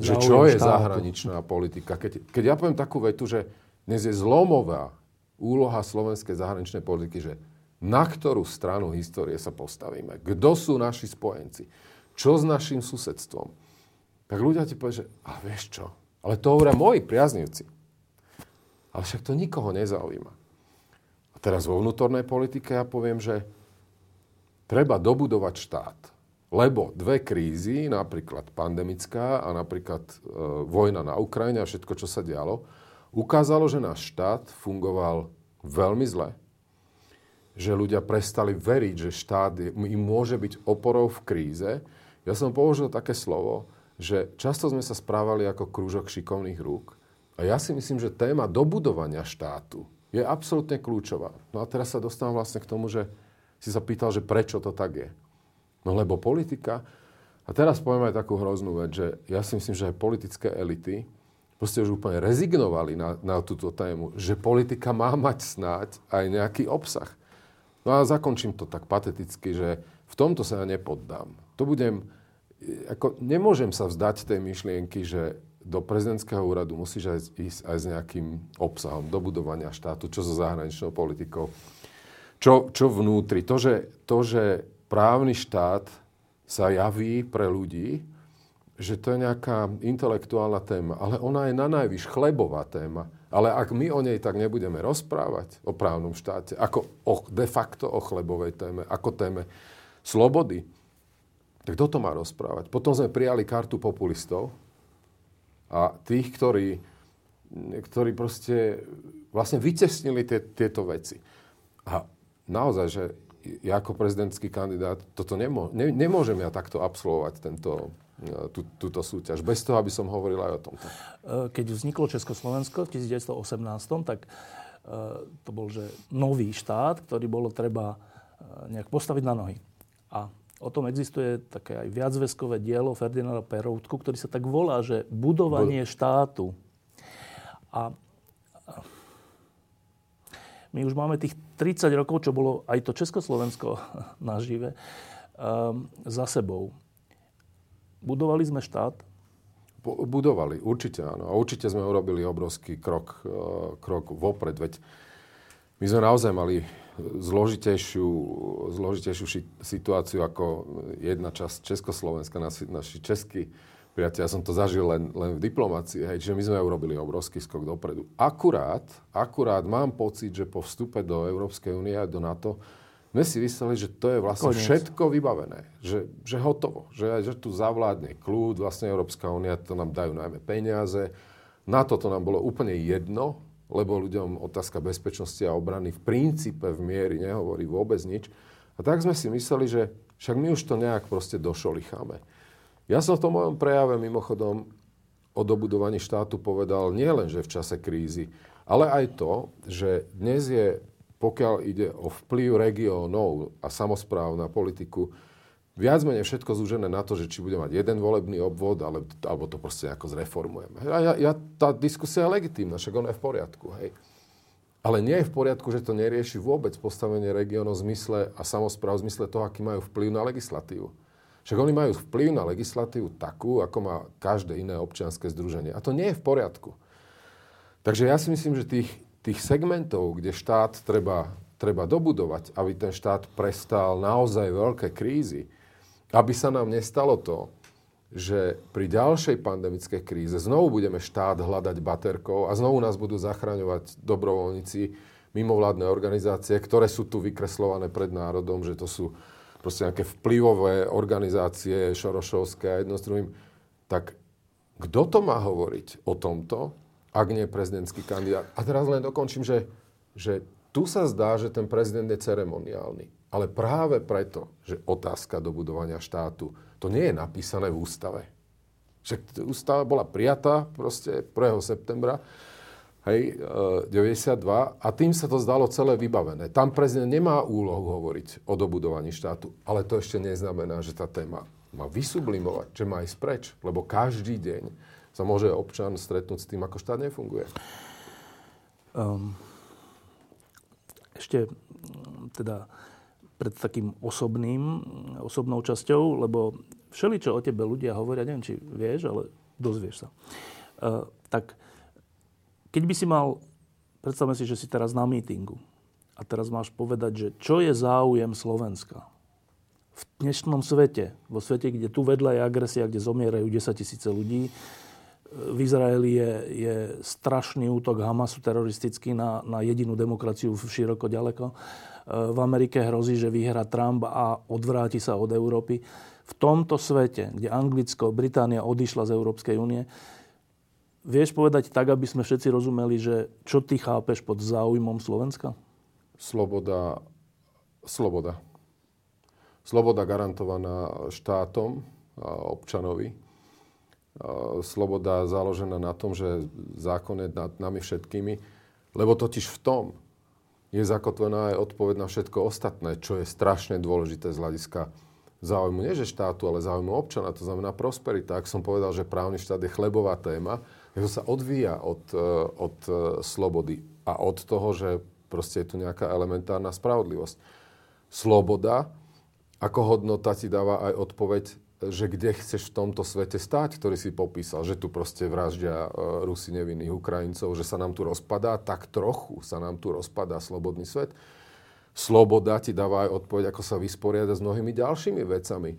že čo je štátu. zahraničná politika? Keď, keď ja poviem takú vetu, že dnes je zlomová úloha slovenskej zahraničnej politiky, že na ktorú stranu histórie sa postavíme. Kto sú naši spojenci? Čo s našim susedstvom? Tak ľudia ti povedia, že a vieš čo, ale to hovoria moji priaznivci. Ale však to nikoho nezaujíma. A teraz vo vnútornej politike ja poviem, že treba dobudovať štát. Lebo dve krízy, napríklad pandemická a napríklad e, vojna na Ukrajine a všetko, čo sa dialo, ukázalo, že náš štát fungoval veľmi zle, že ľudia prestali veriť, že štát im môže byť oporou v kríze. Ja som použil také slovo, že často sme sa správali ako krúžok šikovných rúk. A ja si myslím, že téma dobudovania štátu je absolútne kľúčová. No a teraz sa dostávam vlastne k tomu, že si sa pýtal, že prečo to tak je. No lebo politika, a teraz poviem aj takú hroznú vec, že ja si myslím, že aj politické elity proste už úplne rezignovali na, na túto tému, že politika má mať snáď aj nejaký obsah. No a zakončím to tak pateticky, že v tomto sa ja nepoddám. To budem, ako nemôžem sa vzdať tej myšlienky, že do prezidentského úradu musíš aj ísť aj s nejakým obsahom do budovania štátu, čo so zahraničnou politikou, čo, čo vnútri. To že, to, že právny štát sa javí pre ľudí, že to je nejaká intelektuálna téma, ale ona je na najvyš chlebová téma. Ale ak my o nej tak nebudeme rozprávať, o právnom štáte, ako o, de facto o chlebovej téme, ako téme slobody, tak kto to má rozprávať? Potom sme prijali kartu populistov a tých, ktorí, ktorí proste vlastne vycesnili tie, tieto veci. A naozaj, že ja ako prezidentský kandidát toto nemô, ne, nemôžem ja takto absolvovať tento, tú, túto súťaž, bez toho, aby som hovoril aj o tomto. E, keď vzniklo Československo v 1918, tak e, to bol že nový štát, ktorý bolo treba nejak postaviť na nohy. A o tom existuje také aj viacveskové dielo Ferdinanda Peroutku, ktorý sa tak volá, že budovanie štátu. A my už máme tých 30 rokov, čo bolo aj to Československo [LAUGHS] nažive, za sebou. Budovali sme štát? Budovali, určite áno. A určite sme urobili obrovský krok, e, krok vopred. Veď my sme naozaj mali zložitejšiu, zložitejšiu situáciu ako jedna časť Československa, naši, naši českí Priateľ, ja som to zažil len, len v diplomácii, hej, čiže my sme urobili obrovský skok dopredu. Akurát, akurát mám pocit, že po vstupe do Európskej únie a do NATO sme si mysleli, že to je vlastne Koniec. všetko vybavené. Že, že hotovo. Že, že tu zavládne kľud, vlastne Európska únia, to nám dajú najmä peniaze. Na to to nám bolo úplne jedno, lebo ľuďom otázka bezpečnosti a obrany v princípe v miery nehovorí vôbec nič. A tak sme si mysleli, že však my už to nejak proste došolicháme. Ja som v tom mojom prejave mimochodom o dobudovaní štátu povedal nie len, že v čase krízy, ale aj to, že dnes je, pokiaľ ide o vplyv regiónov a samozpráv na politiku, viac menej všetko zúžené na to, že či bude mať jeden volebný obvod, ale, alebo to proste nejako zreformujeme. Ja, ja, ja, tá diskusia je legitímna, však ona je v poriadku. Hej. Ale nie je v poriadku, že to nerieši vôbec postavenie regiónov v zmysle a samozpráv v zmysle toho, aký majú vplyv na legislatívu. Však oni majú vplyv na legislatívu takú, ako má každé iné občianske združenie. A to nie je v poriadku. Takže ja si myslím, že tých, tých segmentov, kde štát treba, treba dobudovať, aby ten štát prestal naozaj veľké krízy, aby sa nám nestalo to, že pri ďalšej pandemickej kríze znovu budeme štát hľadať baterkou a znovu nás budú zachraňovať dobrovoľníci, mimovládne organizácie, ktoré sú tu vykreslované pred národom, že to sú proste nejaké vplyvové organizácie šorošovské a jedno s druhým, tak kto to má hovoriť o tomto, ak nie prezidentský kandidát? A teraz len dokončím, že, že tu sa zdá, že ten prezident je ceremoniálny. Ale práve preto, že otázka dobudovania štátu, to nie je napísané v ústave. Však ústava bola prijatá proste 1. septembra hej, 92 e, a tým sa to zdalo celé vybavené. Tam prezident nemá úlohu hovoriť o dobudovaní štátu, ale to ešte neznamená, že tá téma má vysublimovať, že má ísť preč, lebo každý deň sa môže občan stretnúť s tým, ako štát nefunguje. Um, ešte teda pred takým osobným, osobnou časťou, lebo všeli, čo o tebe ľudia hovoria, neviem, či vieš, ale dozvieš sa. Uh, tak keď by si mal, predstavme si, že si teraz na mítingu a teraz máš povedať, že čo je záujem Slovenska v dnešnom svete, vo svete, kde tu vedľa je agresia, kde zomierajú 10 tisíce ľudí, v Izraeli je, je strašný útok Hamasu teroristický na, na jedinú demokraciu široko ďaleko. V Amerike hrozí, že vyhrá Trump a odvráti sa od Európy. V tomto svete, kde Anglicko, Británia odišla z Európskej únie, Vieš povedať tak, aby sme všetci rozumeli, že čo ty chápeš pod záujmom Slovenska? Sloboda. Sloboda. Sloboda garantovaná štátom a občanovi. Sloboda založená na tom, že zákon je nad nami všetkými. Lebo totiž v tom je zakotvená aj odpoveď na všetko ostatné, čo je strašne dôležité z hľadiska záujmu, nie že štátu, ale záujmu občana, to znamená prosperita. Ak som povedal, že právny štát je chlebová téma, to sa odvíja od, e, od e, slobody a od toho, že proste je tu nejaká elementárna spravodlivosť. Sloboda ako hodnota ti dáva aj odpoveď, že kde chceš v tomto svete stať, ktorý si popísal, že tu proste vraždia e, Rusi nevinných Ukrajincov, že sa nám tu rozpadá, tak trochu sa nám tu rozpadá slobodný svet. Sloboda ti dáva aj odpoveď, ako sa vysporiada s mnohými ďalšími vecami,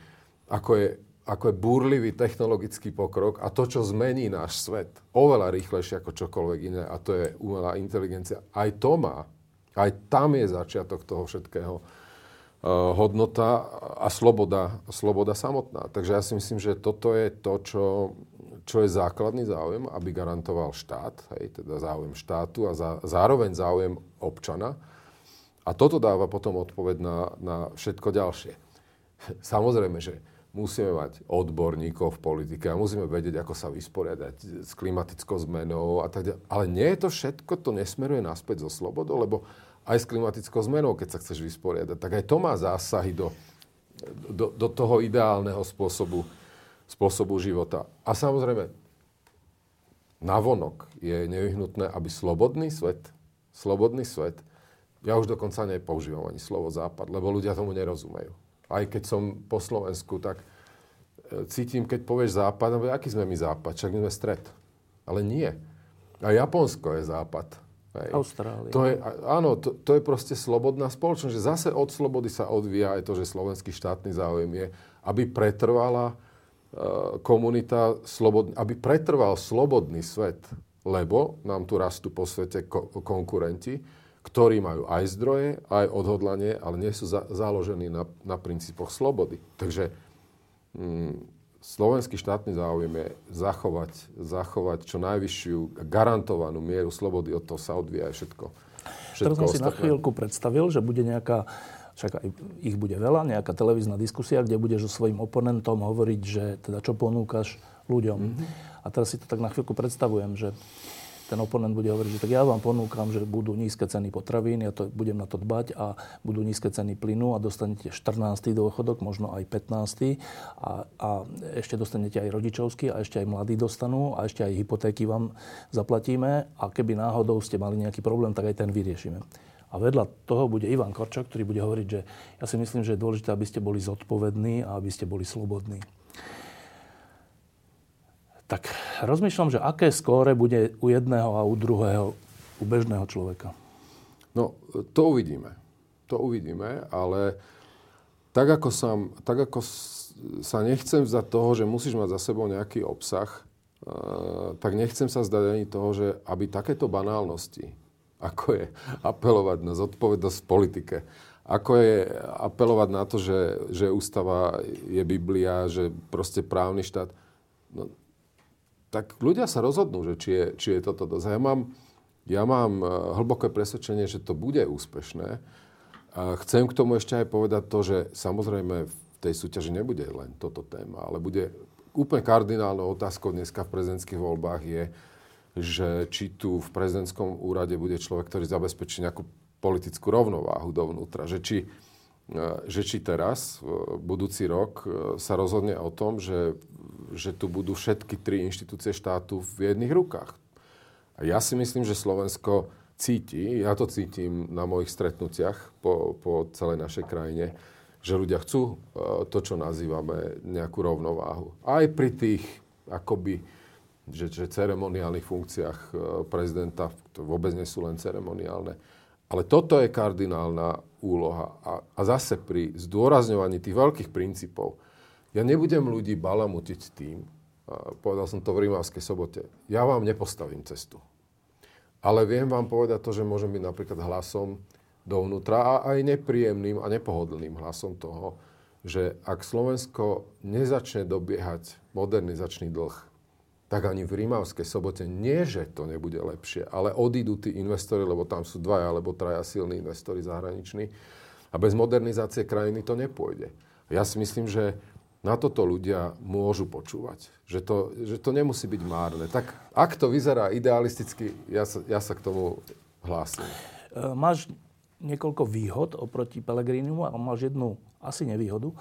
ako je ako je búrlivý technologický pokrok a to, čo zmení náš svet oveľa rýchlejšie ako čokoľvek iné, a to je umelá inteligencia, aj to má, aj tam je začiatok toho všetkého hodnota a sloboda, sloboda samotná. Takže ja si myslím, že toto je to, čo, čo je základný záujem, aby garantoval štát, hej, teda záujem štátu a za, zároveň záujem občana. A toto dáva potom odpoveď na, na všetko ďalšie. [LAUGHS] Samozrejme, že musíme mať odborníkov v politike a musíme vedieť, ako sa vysporiadať s klimatickou zmenou a tak ďalej. Ale nie je to všetko, to nesmeruje naspäť zo slobodou, lebo aj s klimatickou zmenou, keď sa chceš vysporiadať, tak aj to má zásahy do, do, do toho ideálneho spôsobu, spôsobu života. A samozrejme, navonok je nevyhnutné, aby slobodný svet, slobodný svet, ja už dokonca nepoužívam ani slovo západ, lebo ľudia tomu nerozumejú aj keď som po Slovensku, tak e, cítim, keď povieš západ, no aký sme my západ, však my sme stred. Ale nie. A Japonsko je západ. Hej. Austrália. To je, áno, to, to je proste slobodná spoločnosť. Že zase od slobody sa odvíja aj to, že slovenský štátny záujem je, aby pretrvala komunita, slobodný, aby pretrval slobodný svet, lebo nám tu rastú po svete ko- konkurenti, ktorí majú aj zdroje, aj odhodlanie, ale nie sú za- založení na, na princípoch slobody. Takže mm, slovenský štátny záujem je zachovať, zachovať čo najvyššiu garantovanú mieru slobody, od toho sa odvíja aj všetko. všetko Teraz som si na chvíľku predstavil, že bude nejaká však aj ich bude veľa, nejaká televízna diskusia, kde budeš so svojím oponentom hovoriť, že teda čo ponúkaš ľuďom. Mm-hmm. A teraz si to tak na chvíľku predstavujem, že ten oponent bude hovoriť, že tak ja vám ponúkam, že budú nízke ceny potravín, ja to budem na to dbať a budú nízke ceny plynu a dostanete 14. dôchodok, možno aj 15. A, a ešte dostanete aj rodičovský a ešte aj mladí dostanú a ešte aj hypotéky vám zaplatíme a keby náhodou ste mali nejaký problém, tak aj ten vyriešime. A vedľa toho bude Ivan Korčok, ktorý bude hovoriť, že ja si myslím, že je dôležité, aby ste boli zodpovední a aby ste boli slobodní. Tak rozmýšľam, že aké skóre bude u jedného a u druhého, u bežného človeka. No, to uvidíme. To uvidíme, ale tak ako, som, tak ako sa nechcem zdať toho, že musíš mať za sebou nejaký obsah, uh, tak nechcem sa zdať ani toho, že aby takéto banálnosti, ako je apelovať na zodpovednosť v politike, ako je apelovať na to, že, že ústava je Biblia, že proste právny štát. No, tak ľudia sa rozhodnú, že či je, či je toto dosť. Ja mám, ja mám eh, hlboké presvedčenie, že to bude úspešné. A chcem k tomu ešte aj povedať to, že samozrejme v tej súťaži nebude len toto téma, ale bude úplne kardinálnou otázkou dneska v prezidentských voľbách je, že či tu v prezidentskom úrade bude človek, ktorý zabezpečí nejakú politickú rovnováhu dovnútra. Že či, e, že či teraz, budúci rok, e, sa rozhodne o tom, že, že tu budú všetky tri inštitúcie štátu v jedných rukách. A ja si myslím, že Slovensko cíti, ja to cítim na mojich stretnutiach po, po celej našej krajine, že ľudia chcú e, to, čo nazývame nejakú rovnováhu. Aj pri tých akoby že, že ceremoniálnych funkciách e, prezidenta, to vôbec nie sú len ceremoniálne. Ale toto je kardinálna úloha. A, a zase pri zdôrazňovaní tých veľkých princípov, ja nebudem ľudí balamutiť tým, povedal som to v Rímavskej sobote, ja vám nepostavím cestu. Ale viem vám povedať to, že môžem byť napríklad hlasom dovnútra a aj nepríjemným a nepohodlným hlasom toho, že ak Slovensko nezačne dobiehať modernizačný dlh, tak ani v Rímavskej sobote nie, že to nebude lepšie, ale odídu tí investori, lebo tam sú dvaja alebo traja silní investori zahraniční a bez modernizácie krajiny to nepôjde. Ja si myslím, že na toto ľudia môžu počúvať. Že to, že to nemusí byť márne. Tak ak to vyzerá idealisticky, ja sa, ja sa k tomu hlásim. E, máš niekoľko výhod oproti Pelegrinimu a máš jednu asi nevýhodu.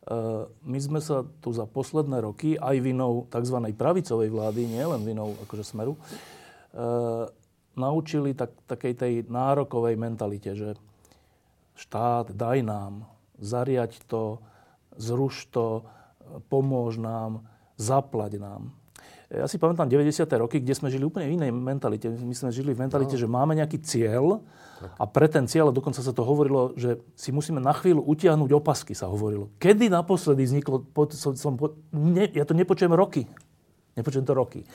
Eh, my sme sa tu za posledné roky, aj vinou tzv. pravicovej vlády, nie len vinou akože smeru, eh, naučili tak, takej tej nárokovej mentalite, že štát, daj nám, zariať to, zruš to, pomôž nám, zaplať nám. Ja si pamätám 90. roky, kde sme žili úplne v inej mentalite. My sme žili v mentalite, no. že máme nejaký cieľ tak. a pre ten cieľ, a dokonca sa to hovorilo, že si musíme na chvíľu utiahnuť opasky, sa hovorilo. Kedy naposledy vzniklo, som, som, ne, ja to nepočujem roky. Nepočujem to roky.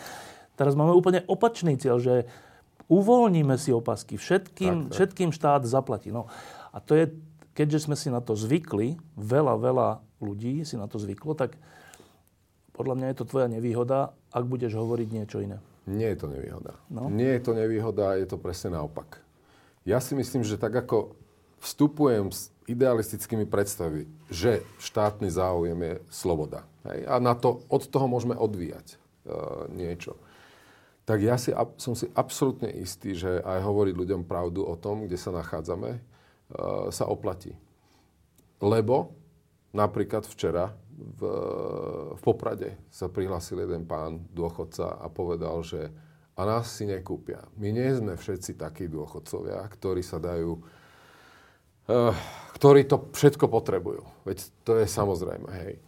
Teraz máme úplne opačný cieľ, že uvoľníme si opasky, všetkým, tak, tak. všetkým štát zaplatí. No, a to je, keďže sme si na to zvykli, veľa, veľa ľudí si na to zvyklo, tak podľa mňa je to tvoja nevýhoda, ak budeš hovoriť niečo iné. Nie je to nevýhoda. No? Nie je to nevýhoda, je to presne naopak. Ja si myslím, že tak ako vstupujem s idealistickými predstavy, že štátny záujem je sloboda. Hej? A na to, od toho môžeme odvíjať uh, niečo. Tak ja si, som si absolútne istý, že aj hovoriť ľuďom pravdu o tom, kde sa nachádzame, uh, sa oplatí. Lebo napríklad včera v, v Poprade sa prihlásil jeden pán, dôchodca, a povedal, že a nás si nekúpia. My nie sme všetci takí dôchodcovia, ktorí sa dajú, uh, ktorí to všetko potrebujú. Veď to je samozrejme, hej.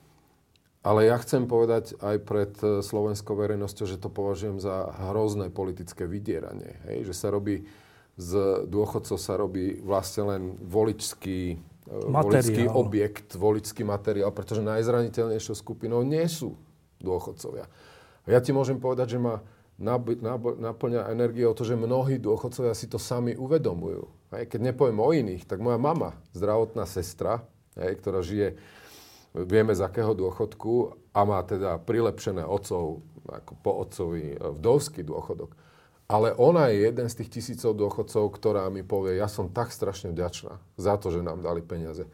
Ale ja chcem povedať aj pred eh, slovenskou verejnosťou, že to považujem za hrozné politické vydieranie. Hej? Že sa robí, z dôchodcov sa robí vlastne len voličský. Volický objekt, volický materiál, pretože najzraniteľnejšou skupinou nie sú dôchodcovia. A ja ti môžem povedať, že ma naplňa o to, že mnohí dôchodcovia si to sami uvedomujú. Hej, keď nepoviem o iných, tak moja mama, zdravotná sestra, hej, ktorá žije, vieme z akého dôchodku a má teda prilepšené otcov, ako po otcovi e, vdovský dôchodok. Ale ona je jeden z tých tisícov dôchodcov, ktorá mi povie, ja som tak strašne vďačná za to, že nám dali peniaze.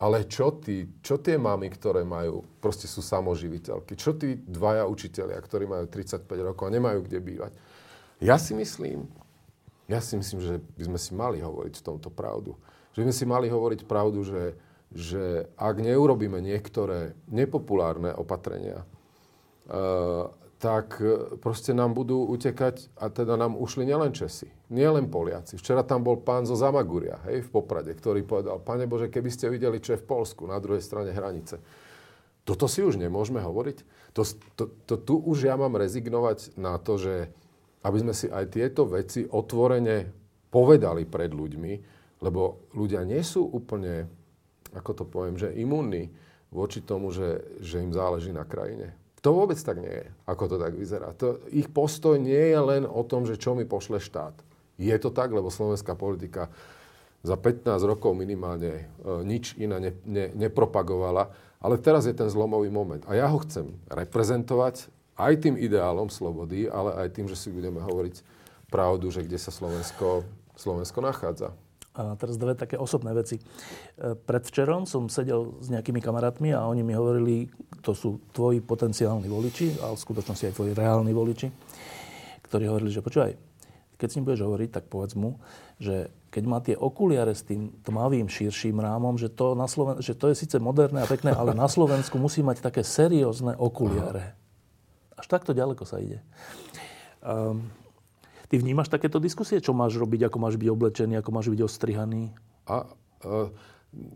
Ale čo, tí, čo tie mamy, ktoré majú, proste sú samoživiteľky? Čo tí dvaja učitelia, ktorí majú 35 rokov a nemajú kde bývať? Ja si myslím, ja si myslím, že by sme si mali hovoriť v tomto pravdu. Že by sme si mali hovoriť pravdu, že, že ak neurobíme niektoré nepopulárne opatrenia, uh, tak e, proste nám budú utekať, a teda nám ušli nielen Česi, nielen Poliaci. Včera tam bol pán zo Zamaguria, hej, v Poprade, ktorý povedal, pane Bože, keby ste videli, čo je v Polsku, na druhej strane hranice. Toto si už nemôžeme hovoriť. To, to, to, tu už ja mám rezignovať na to, že aby sme si aj tieto veci otvorene povedali pred ľuďmi, lebo ľudia nie sú úplne, ako to poviem, že imunní voči tomu, že, že im záleží na krajine. To vôbec tak nie je, ako to tak vyzerá. To, ich postoj nie je len o tom, že čo mi pošle štát. Je to tak, lebo slovenská politika za 15 rokov minimálne e, nič iné ne, ne, nepropagovala, ale teraz je ten zlomový moment. A ja ho chcem reprezentovať aj tým ideálom slobody, ale aj tým, že si budeme hovoriť pravdu, že kde sa Slovensko, Slovensko nachádza. A teraz dve také osobné veci. E, predvčerom som sedel s nejakými kamarátmi a oni mi hovorili, to sú tvoji potenciálni voliči, ale v skutočnosti aj tvoji reálni voliči, ktorí hovorili, že počúvaj, keď s ním budeš hovoriť, tak povedz mu, že keď má tie okuliare s tým tmavým širším rámom, že to, na Sloven- že to je síce moderné a pekné, ale na Slovensku musí mať také seriózne okuliare. Až takto ďaleko sa ide. Um, Ty vnímaš takéto diskusie? Čo máš robiť, ako máš byť oblečený, ako máš byť ostrihaný? A, uh,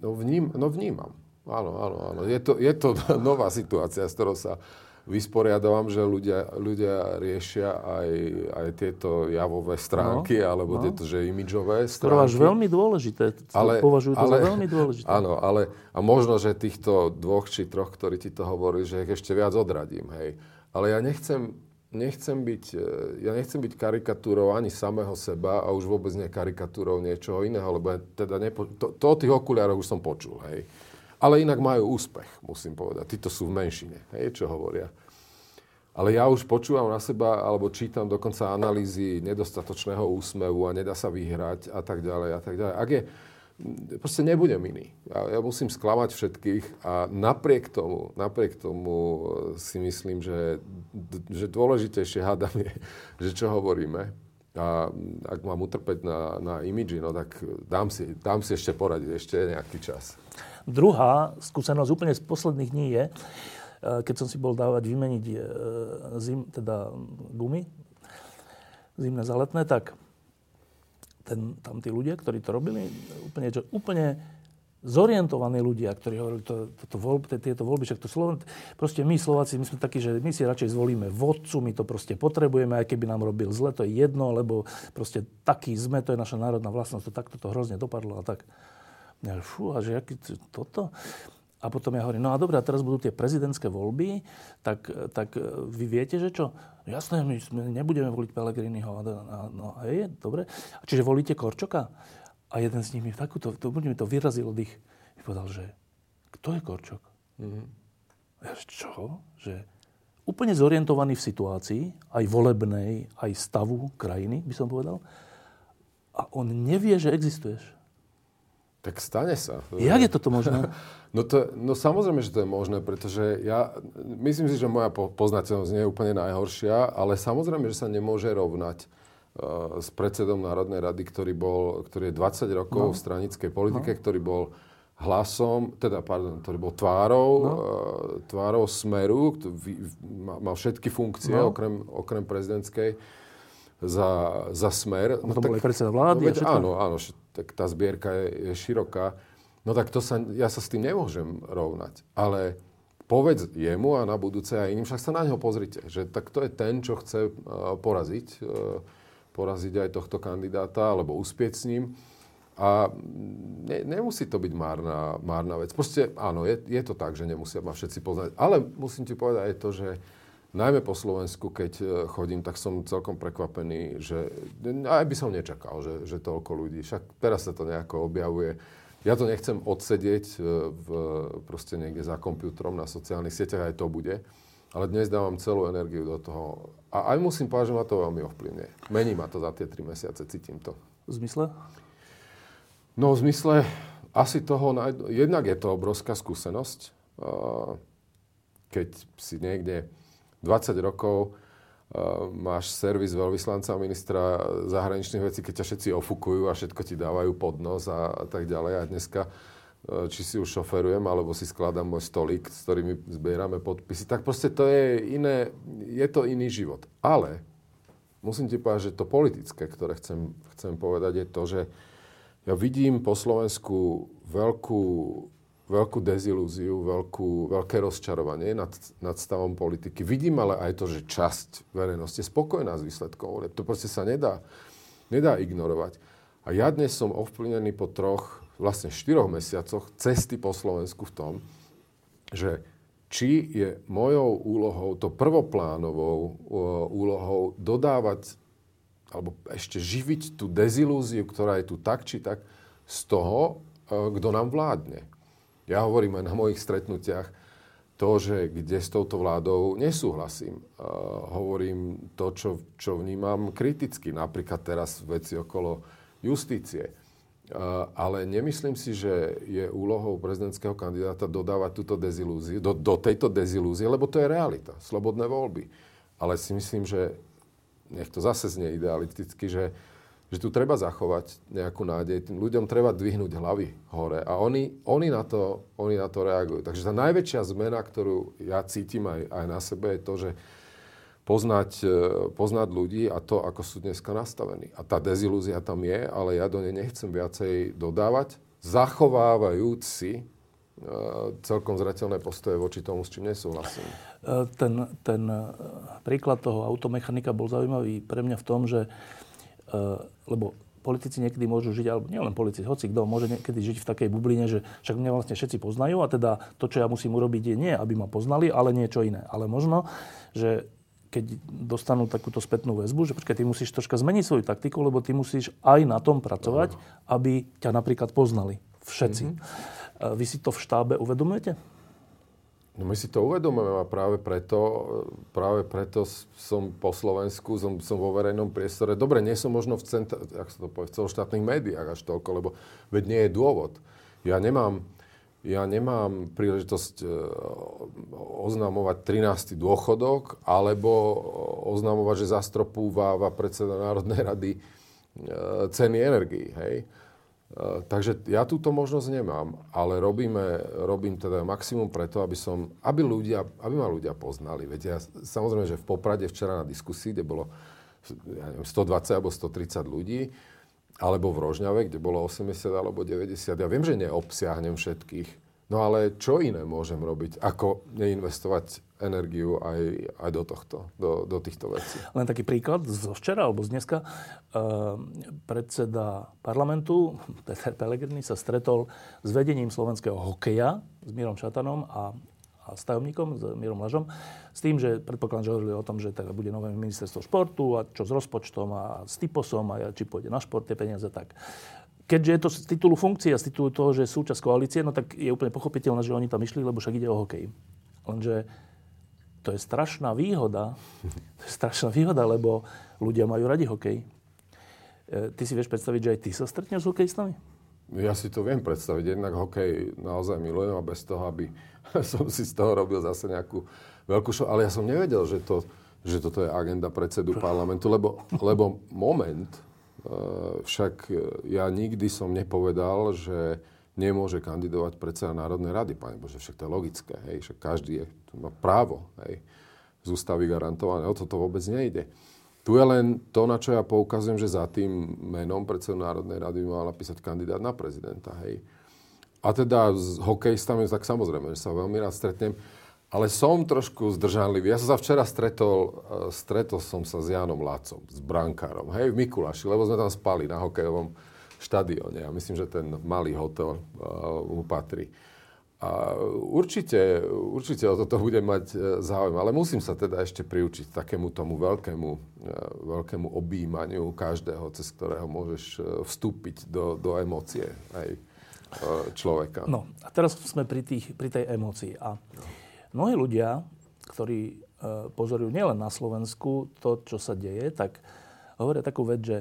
no, vním, no vnímam. Áno, áno, áno. Je to, je to [LAUGHS] nová situácia, s ktorou sa vysporiadavam, že ľudia, ľudia riešia aj, aj tieto javové stránky, no, alebo no. tieto, že imidžové stránky. Ktoré máš veľmi dôležité. Ale, považujú to ale, za veľmi dôležité. Áno, ale a možno, že týchto dvoch či troch, ktorí ti to hovorili, že ich ešte viac odradím, hej. Ale ja nechcem nechcem byť, e, ja nechcem byť karikatúrou ani samého seba a už vôbec nie karikatúrou niečoho iného, lebo ja teda nepo, to, to o tých okuliároch už som počul, hej. Ale inak majú úspech, musím povedať. Títo sú v menšine, hej, čo hovoria. Ale ja už počúvam na seba, alebo čítam dokonca analýzy nedostatočného úsmevu a nedá sa vyhrať a tak ďalej a tak ďalej. Ak je, proste nebudem iný. Ja, ja musím sklamať všetkých a napriek tomu, napriek tomu e, si myslím, že, že dôležitejšie hádam je, [LAUGHS] že čo hovoríme. A ak mám utrpeť na, na imidži, no tak dám si, dám si ešte poradiť, ešte nejaký čas. Druhá skúsenosť úplne z posledných dní je, e, keď som si bol dávať vymeniť e, zim, teda gumy, zimné zaletné, tak ten, tam tí ľudia, ktorí to robili, úplne, čo, úplne zorientovaní ľudia, ktorí hovorili, to, to, to voľb, tieto voľby, však to Sloven, proste my Slováci, my sme takí, že my si radšej zvolíme vodcu, my to proste potrebujeme, aj keby nám robil zle, to je jedno, lebo proste taký sme, to je naša národná vlastnosť, to takto to hrozne dopadlo a tak. Ja, fú, a že aký toto? A potom ja hovorím, no a dobré, a teraz budú tie prezidentské voľby, tak, tak e, vy viete, že čo? Jasné, my nebudeme voliť Pelegriniho. No a je, dobre. Čiže volíte Korčoka? A jeden z nich mi takúto, to, mi to vyrazil dých. Mi povedal, že kto je Korčok? Mm-hmm. Ja, čo? Že úplne zorientovaný v situácii, aj volebnej, aj stavu krajiny, by som povedal. A on nevie, že existuješ. Tak stane sa. Jak je toto možné? [LAUGHS] No, to, no samozrejme, že to je možné, pretože ja myslím si, že moja poznateľnosť nie je úplne najhoršia, ale samozrejme, že sa nemôže rovnať uh, s predsedom Národnej rady, ktorý, bol, ktorý je 20 rokov no. v stranickej politike, no. ktorý bol hlasom, teda, pardon, ktorý bol tvárou, no. uh, tvárou Smeru, mal všetky funkcie, no. okrem, okrem prezidentskej, za, za Smer. No, to tak, bol aj predseda vlády. No, veď, áno, áno, tak tá zbierka je, je široká. No tak to sa, ja sa s tým nemôžem rovnať. Ale povedz jemu a na budúce aj iným, však sa na neho pozrite, že tak to je ten, čo chce uh, poraziť, uh, poraziť aj tohto kandidáta alebo uspieť s ním. A ne, nemusí to byť márna, márna vec. Proste áno, je, je to tak, že nemusia ma všetci poznať. Ale musím ti povedať aj to, že najmä po Slovensku, keď e, chodím, tak som celkom prekvapený, že aj by som nečakal, že, že toľko ľudí. Však teraz sa to nejako objavuje. Ja to nechcem odsedieť e, v, proste niekde za počítačom na sociálnych sieťach, aj to bude. Ale dnes dávam celú energiu do toho. A aj musím povedať, že ma to veľmi ovplyvňuje. Mení ma to za tie tri mesiace, cítim to. V zmysle? No v zmysle asi toho, jednak je to obrovská skúsenosť, keď si niekde 20 rokov máš servis veľvyslanca ministra zahraničných vecí, keď ťa všetci ofukujú a všetko ti dávajú pod nos a, a tak ďalej. A dneska, či si už šoferujem, alebo si skladám môj stolík, s ktorými zbierame podpisy, tak proste to je iné, je to iný život. Ale musím ti povedať, že to politické, ktoré chcem, chcem povedať, je to, že ja vidím po Slovensku veľkú, veľkú dezilúziu, veľkú, veľké rozčarovanie nad, nad stavom politiky. Vidím ale aj to, že časť verejnosti je spokojná s výsledkom. To proste sa nedá, nedá ignorovať. A ja dnes som ovplyvnený po troch, vlastne štyroch mesiacoch cesty po Slovensku v tom, že či je mojou úlohou, to prvoplánovou úlohou dodávať alebo ešte živiť tú dezilúziu, ktorá je tu tak či tak z toho, e, kto nám vládne. Ja hovorím aj na mojich stretnutiach to, že kde s touto vládou nesúhlasím. Uh, hovorím to, čo, čo vnímam kriticky, napríklad teraz veci okolo justície. Uh, ale nemyslím si, že je úlohou prezidentského kandidáta dodávať túto dezilúziu, do, do tejto dezilúzie, lebo to je realita, slobodné voľby. Ale si myslím, že nech to zase znie idealisticky, že, že tu treba zachovať nejakú nádej. Tým ľuďom treba dvihnúť hlavy hore a oni, oni, na, to, oni na to reagujú. Takže tá najväčšia zmena, ktorú ja cítim aj, aj na sebe, je to, že poznať, e, poznať ľudí a to, ako sú dneska nastavení. A tá dezilúzia tam je, ale ja do nej nechcem viacej dodávať, zachovávajúc si E, celkom zretelné postoje voči tomu, s čím nesúhlasím. E, ten, ten príklad toho automechanika bol zaujímavý pre mňa v tom, že lebo politici niekedy môžu žiť, alebo nielen politici, hoci kto môže niekedy žiť v takej bubline, že však mňa vlastne všetci poznajú a teda to, čo ja musím urobiť, je nie, aby ma poznali, ale niečo iné. Ale možno, že keď dostanú takúto spätnú väzbu, že počkaj, ty musíš troška zmeniť svoju taktiku, lebo ty musíš aj na tom pracovať, aby ťa napríklad poznali všetci. Mm-hmm. Vy si to v štábe uvedomujete? No my si to uvedomujeme a práve preto, práve preto som po Slovensku, som, som vo verejnom priestore. Dobre, nie som možno v, centra, jak sa to povie, v celoštátnych médiách až toľko, lebo veď nie je dôvod. Ja nemám, ja nemám príležitosť e, oznamovať 13. dôchodok alebo oznamovať, že zastropúva predseda Národnej rady e, ceny energii. Hej? Eh, takže ja túto možnosť nemám, ale robíme, robím teda maximum preto, aby, som, aby, ľudia, aby ma ľudia poznali. Viete, ja, samozrejme, že v Poprade včera na diskusii, kde bolo ja neviem, 120 alebo 130 ľudí, alebo v Rožňave, kde bolo 80 alebo 90. Ja viem, že neobsiahnem všetkých, No ale čo iné môžem robiť, ako neinvestovať energiu aj, aj do tohto, do, do týchto vecí. Len taký príklad zo včera alebo z dneska. Uh, predseda parlamentu [LAUGHS] Peter Pellegrini sa stretol s vedením slovenského hokeja s Mírom Šatanom a, a s tajomníkom, s Mírom Lažom, s tým, že predpokladám, že hovorili o tom, že teda bude nové ministerstvo športu a čo s rozpočtom a s typosom a či pôjde na šport tie peniaze tak keďže je to z titulu funkcie a z titulu toho, že je súčasť koalície, no tak je úplne pochopiteľné, že oni tam išli, lebo však ide o hokej. Lenže to je strašná výhoda, [LAUGHS] to je strašná výhoda, lebo ľudia majú radi hokej. E, ty si vieš predstaviť, že aj ty sa stretneš s hokejistami? Ja si to viem predstaviť. Jednak hokej naozaj milujem a bez toho, aby [LAUGHS] som si z toho robil zase nejakú veľkú show. Ale ja som nevedel, že, to, že toto je agenda predsedu [LAUGHS] parlamentu, lebo, lebo moment, však eh, ja nikdy som nepovedal, že nemôže kandidovať predseda Národnej rady. Pane Bože, však to je logické. Hej, však každý je, má právo hej, z ústavy garantované. O toto vôbec nejde. Tu je len to, na čo ja poukazujem, že za tým menom predsedu Národnej rady by mal napísať kandidát na prezidenta. Hej. A teda s hokejistami, tak samozrejme, že sa veľmi rád stretnem. Ale som trošku zdržanlivý. Ja som sa včera stretol, e, stretol som sa s Jánom Lácom, s brankárom, hej, v Mikuláši, lebo sme tam spali na hokejovom štadióne. Ja myslím, že ten malý hotel uh, mu patrí. A určite, určite o toto bude mať e, záujem, ale musím sa teda ešte priučiť takému tomu veľkému, e, veľkému objímaniu každého, cez ktorého môžeš e, vstúpiť do, do emócie aj človeka. No a teraz sme pri, tých, pri tej emócii. A mnohí ľudia, ktorí pozorujú nielen na Slovensku to, čo sa deje, tak hovoria takú vec, že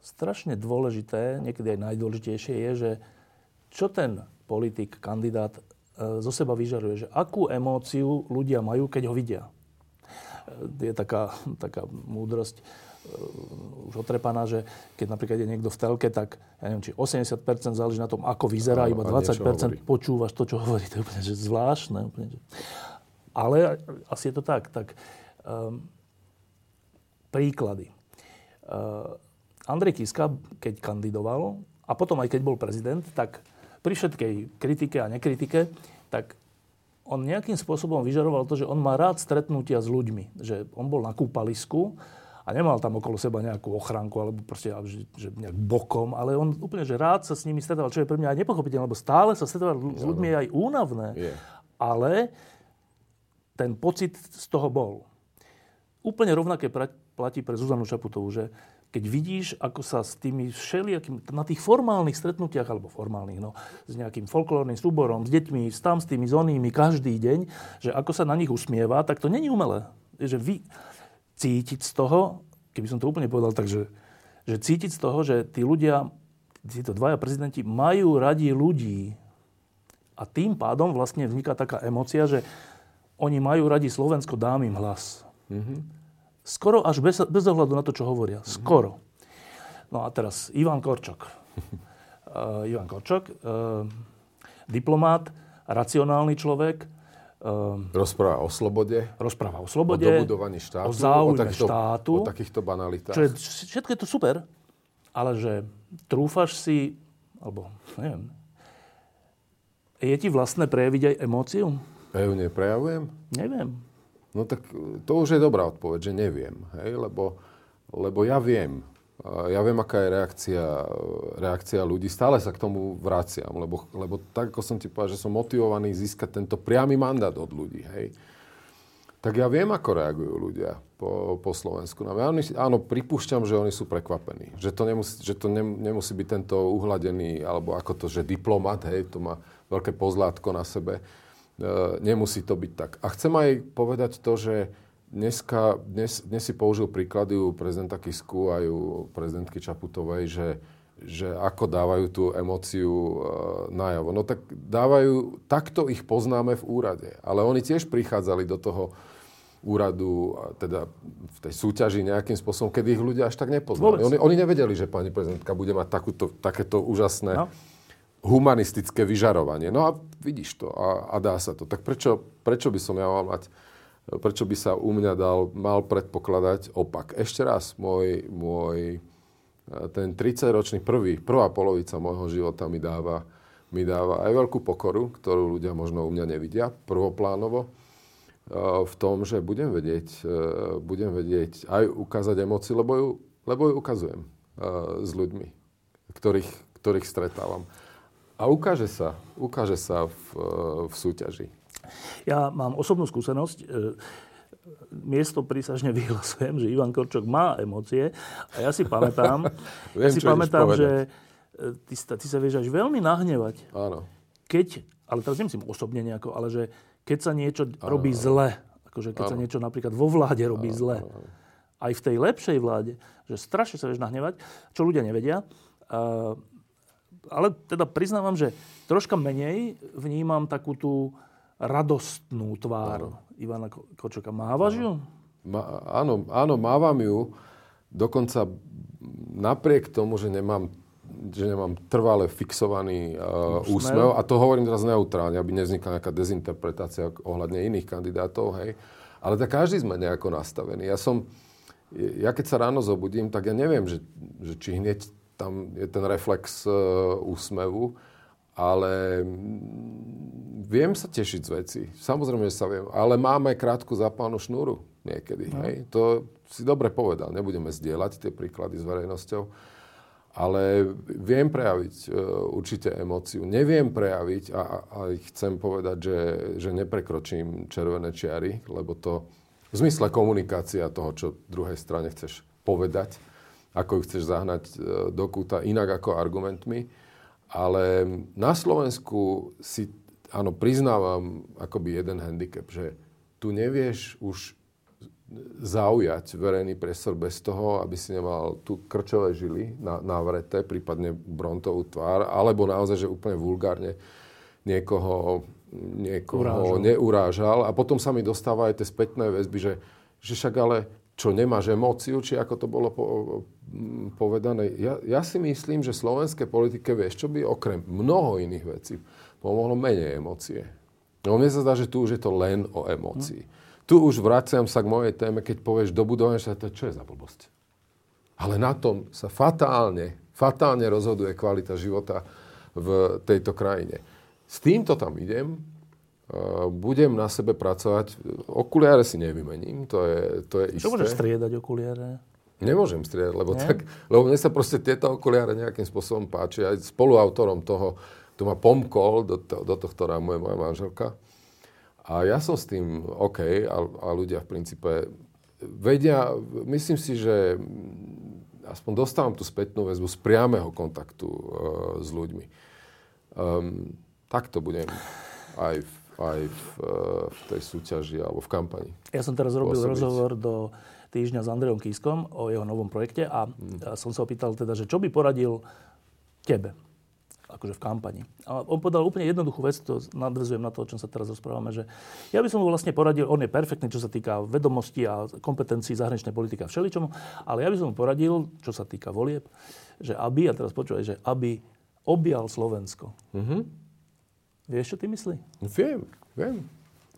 strašne dôležité, niekedy aj najdôležitejšie je, že čo ten politik, kandidát e, zo seba vyžaruje, že akú emóciu ľudia majú, keď ho vidia. E, je taká, taká múdrosť už otrepaná, že keď napríklad je niekto v telke, tak ja neviem, či 80% záleží na tom, ako vyzerá, iba 20% počúvaš to, čo hovorí. To je úplne že zvláštne. Úplne, že... Ale asi je to tak. tak um, príklady. Uh, Andrej Kiska, keď kandidoval, a potom aj keď bol prezident, tak pri všetkej kritike a nekritike, tak on nejakým spôsobom vyžaroval to, že on má rád stretnutia s ľuďmi. Že on bol na kúpalisku a nemal tam okolo seba nejakú ochránku alebo proste že, že nejak bokom, ale on úplne, že rád sa s nimi stretával, čo je pre mňa aj nepochopiteľné, lebo stále sa stretávať s ľuďmi je aj únavné. Yeah. Ale ten pocit z toho bol. Úplne rovnaké platí pre Zuzanu Čaputovú, že keď vidíš, ako sa s tými všelijakými, na tých formálnych stretnutiach, alebo formálnych, no, s nejakým folklórnym súborom, s deťmi, s tam, s tými zónými, každý deň, že ako sa na nich usmieva, tak to není umelé. Že vy cítiť z toho, keby som to úplne povedal tak, že, že cítiť z toho, že tí ľudia, títo dvaja prezidenti majú radi ľudí. A tým pádom vlastne vzniká taká emocia, že oni majú radi Slovensko, dám im hlas. Mm-hmm. Skoro až bez, bez ohľadu na to, čo hovoria. Skoro. No a teraz Ivan Korčok. Uh, [LAUGHS] Ivan Korčok, uh, diplomát, racionálny človek. Uh, rozpráva o slobode. Rozpráva o slobode. O dobudovaní štátu. O záujme o takýchto, štátu. O takýchto banalitách. Čo je, všetko je to super, ale že trúfaš si, alebo neviem, je ti vlastné prejaviť aj emóciu? Ja ju neprejavujem? Neviem. No tak to už je dobrá odpoveď, že neviem. Hej? Lebo, lebo ja viem. Ja viem, aká je reakcia, reakcia ľudí. Stále sa k tomu vraciam, lebo, lebo tak, ako som ti povedal, že som motivovaný získať tento priamy mandát od ľudí. Hej? Tak ja viem, ako reagujú ľudia po, po Slovensku. No, ja, áno, pripúšťam, že oni sú prekvapení. Že to nemusí, že to nemusí byť tento uhladený, alebo ako to, že diplomat, hej, to má veľké pozlátko na sebe E, nemusí to byť tak. A chcem aj povedať to, že dneska, dnes, dnes si použil príklady u prezidenta Kisku aj u prezidentky Čaputovej, že, že ako dávajú tú emóciu e, najavo. No tak dávajú, takto ich poznáme v úrade. Ale oni tiež prichádzali do toho úradu, teda v tej súťaži nejakým spôsobom, kedy ich ľudia až tak nepoznali. Oni, oni nevedeli, že pani prezidentka bude mať takúto, takéto úžasné no humanistické vyžarovanie. No a vidíš to a, a dá sa to. Tak prečo, prečo by som ja mal mať, prečo by sa u mňa dal, mal predpokladať opak? Ešte raz, môj, môj ten 30-ročný prvý, prvá polovica môjho života mi dáva, mi dáva aj veľkú pokoru, ktorú ľudia možno u mňa nevidia prvoplánovo, v tom, že budem vedieť, budem vedieť aj ukázať emócii, lebo ju, lebo ju ukazujem s ľuďmi, ktorých, ktorých stretávam. A ukáže sa, ukáže sa v, v súťaži. Ja mám osobnú skúsenosť. E, miesto prísažne [LAUGHS] vyhlasujem, že Ivan Korčok má emócie. A ja si pamätám, [LAUGHS] Viem, ja si pamätám že e, ty, ty sa vieš až veľmi nahnevať. Áno. Keď, ale teraz nemyslím osobne nejako, ale že keď sa niečo áno, robí zle, akože keď áno. sa niečo napríklad vo vláde robí áno, zle, aj v tej lepšej vláde, že strašne sa vieš nahnevať, čo ľudia nevedia. Uh, ale teda priznávam, že troška menej vnímam takú tú radostnú tvár no. Ivana Kočoka. Mávaš ju? Ma, áno, áno, mávam ju. Dokonca napriek tomu, že nemám že nemám trvale fixovaný uh, úsmev. A to hovorím teraz neutrálne, aby nevznikla nejaká dezinterpretácia ohľadne iných kandidátov. Hej. Ale tak každý sme nejako nastavení. Ja som, ja keď sa ráno zobudím, tak ja neviem, že, že či hneď tam je ten reflex uh, úsmevu, ale mm, viem sa tešiť z veci. Samozrejme, že sa viem. Ale máme krátku zapálnu šnúru niekedy. No. Hej? To si dobre povedal. Nebudeme zdieľať tie príklady s verejnosťou. ale viem prejaviť uh, určite emóciu. Neviem prejaviť a, a chcem povedať, že, že neprekročím červené čiary, lebo to v zmysle komunikácia toho, čo druhej strane chceš povedať, ako ju chceš zahnať uh, do kúta, inak ako argumentmi. Ale na Slovensku si, áno, priznávam akoby jeden handicap, že tu nevieš už zaujať verejný priestor bez toho, aby si nemal tu krčové žily na, navreté, prípadne brontovú tvár, alebo naozaj, že úplne vulgárne niekoho, niekoho urážal. neurážal. A potom sa mi dostáva aj tie spätné väzby, že, že však ale čo nemáš emóciu, či ako to bolo po, povedané. Ja, ja si myslím, že slovenské politike, vieš, čo by okrem mnoho iných vecí pomohlo menej emócie. No mne sa zdá, že tu už je to len o emócii. Hm tu už vraciam sa k mojej téme, keď povieš dobudovanie štátu, čo je za blbosť? Ale na tom sa fatálne, fatálne rozhoduje kvalita života v tejto krajine. S týmto tam idem, budem na sebe pracovať. Okuliare si nevymením, to je, to je isté. Čo môžeš striedať okuliare? Nemôžem striedať, lebo, tak, lebo mne sa proste tieto okuliare nejakým spôsobom páči. Aj spoluautorom toho, tu ma pomkol do, to, do tohto rámu je moja manželka. A ja som s tým OK a, a ľudia v princípe vedia, myslím si, že aspoň dostávam tú spätnú väzbu z priamého kontaktu uh, s ľuďmi. Um, tak to budem aj v, aj v, uh, v tej súťaži alebo v kampani. Ja som teraz robil pôsobiť. rozhovor do týždňa s Andrejom Kískom o jeho novom projekte a hmm. som sa opýtal teda, že čo by poradil tebe akože v kampani. A on povedal úplne jednoduchú vec, to nadvezujem na to, o čom sa teraz rozprávame, že ja by som mu vlastne poradil, on je perfektný, čo sa týka vedomostí a kompetencií zahraničnej politiky a všeličomu, ale ja by som mu poradil, čo sa týka volieb, že aby, a teraz počúvaj, že aby objal Slovensko. Mm-hmm. Vieš, čo ty myslí? Viem, viem.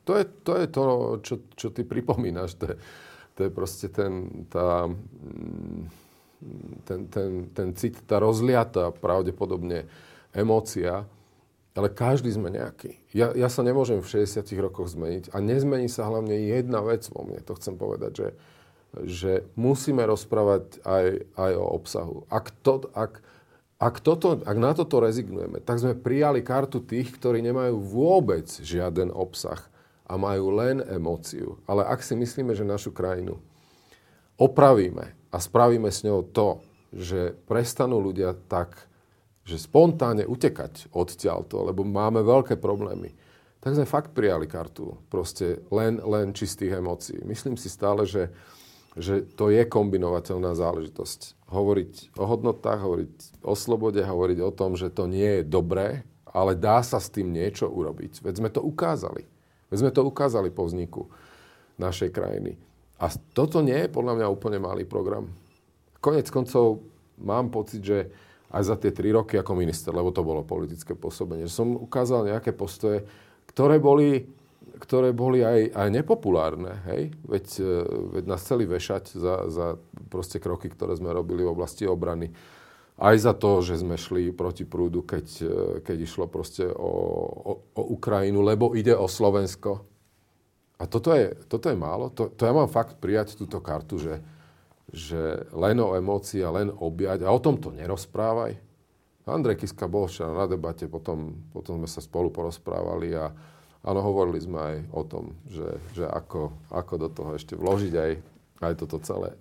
To je to, je to čo, čo ty pripomínaš. To je, to je proste ten, tá, mm, ten, ten, ten cit, tá rozliata pravdepodobne emócia, ale každý sme nejaký. Ja, ja sa nemôžem v 60 rokoch zmeniť a nezmení sa hlavne jedna vec vo mne, to chcem povedať, že, že musíme rozprávať aj, aj o obsahu. Ak, to, ak, ak, toto, ak na toto rezignujeme, tak sme prijali kartu tých, ktorí nemajú vôbec žiaden obsah a majú len emóciu. Ale ak si myslíme, že našu krajinu opravíme a spravíme s ňou to, že prestanú ľudia tak že spontánne utekať odtiaľto, lebo máme veľké problémy, tak sme fakt prijali kartu. Proste len, len čistých emócií. Myslím si stále, že, že to je kombinovateľná záležitosť. Hovoriť o hodnotách, hovoriť o slobode, hovoriť o tom, že to nie je dobré, ale dá sa s tým niečo urobiť. Veď sme to ukázali. Veď sme to ukázali po vzniku našej krajiny. A toto nie je podľa mňa úplne malý program. Konec koncov mám pocit, že aj za tie tri roky ako minister, lebo to bolo politické pôsobenie. Som ukázal nejaké postoje, ktoré boli, ktoré boli aj, aj nepopulárne. Hej? Veď, e, veď nás chceli vešať za, za proste kroky, ktoré sme robili v oblasti obrany. Aj za to, že sme šli proti prúdu, keď, e, keď išlo proste o, o, o Ukrajinu, lebo ide o Slovensko. A toto je, toto je málo. To, to ja mám fakt prijať túto kartu, že, že len o emócii a len objať a o tom to nerozprávaj. Andrej Kiska bol včera na debate, potom, potom sme sa spolu porozprávali a áno, hovorili sme aj o tom, že, že ako, ako do toho ešte vložiť aj, aj toto celé.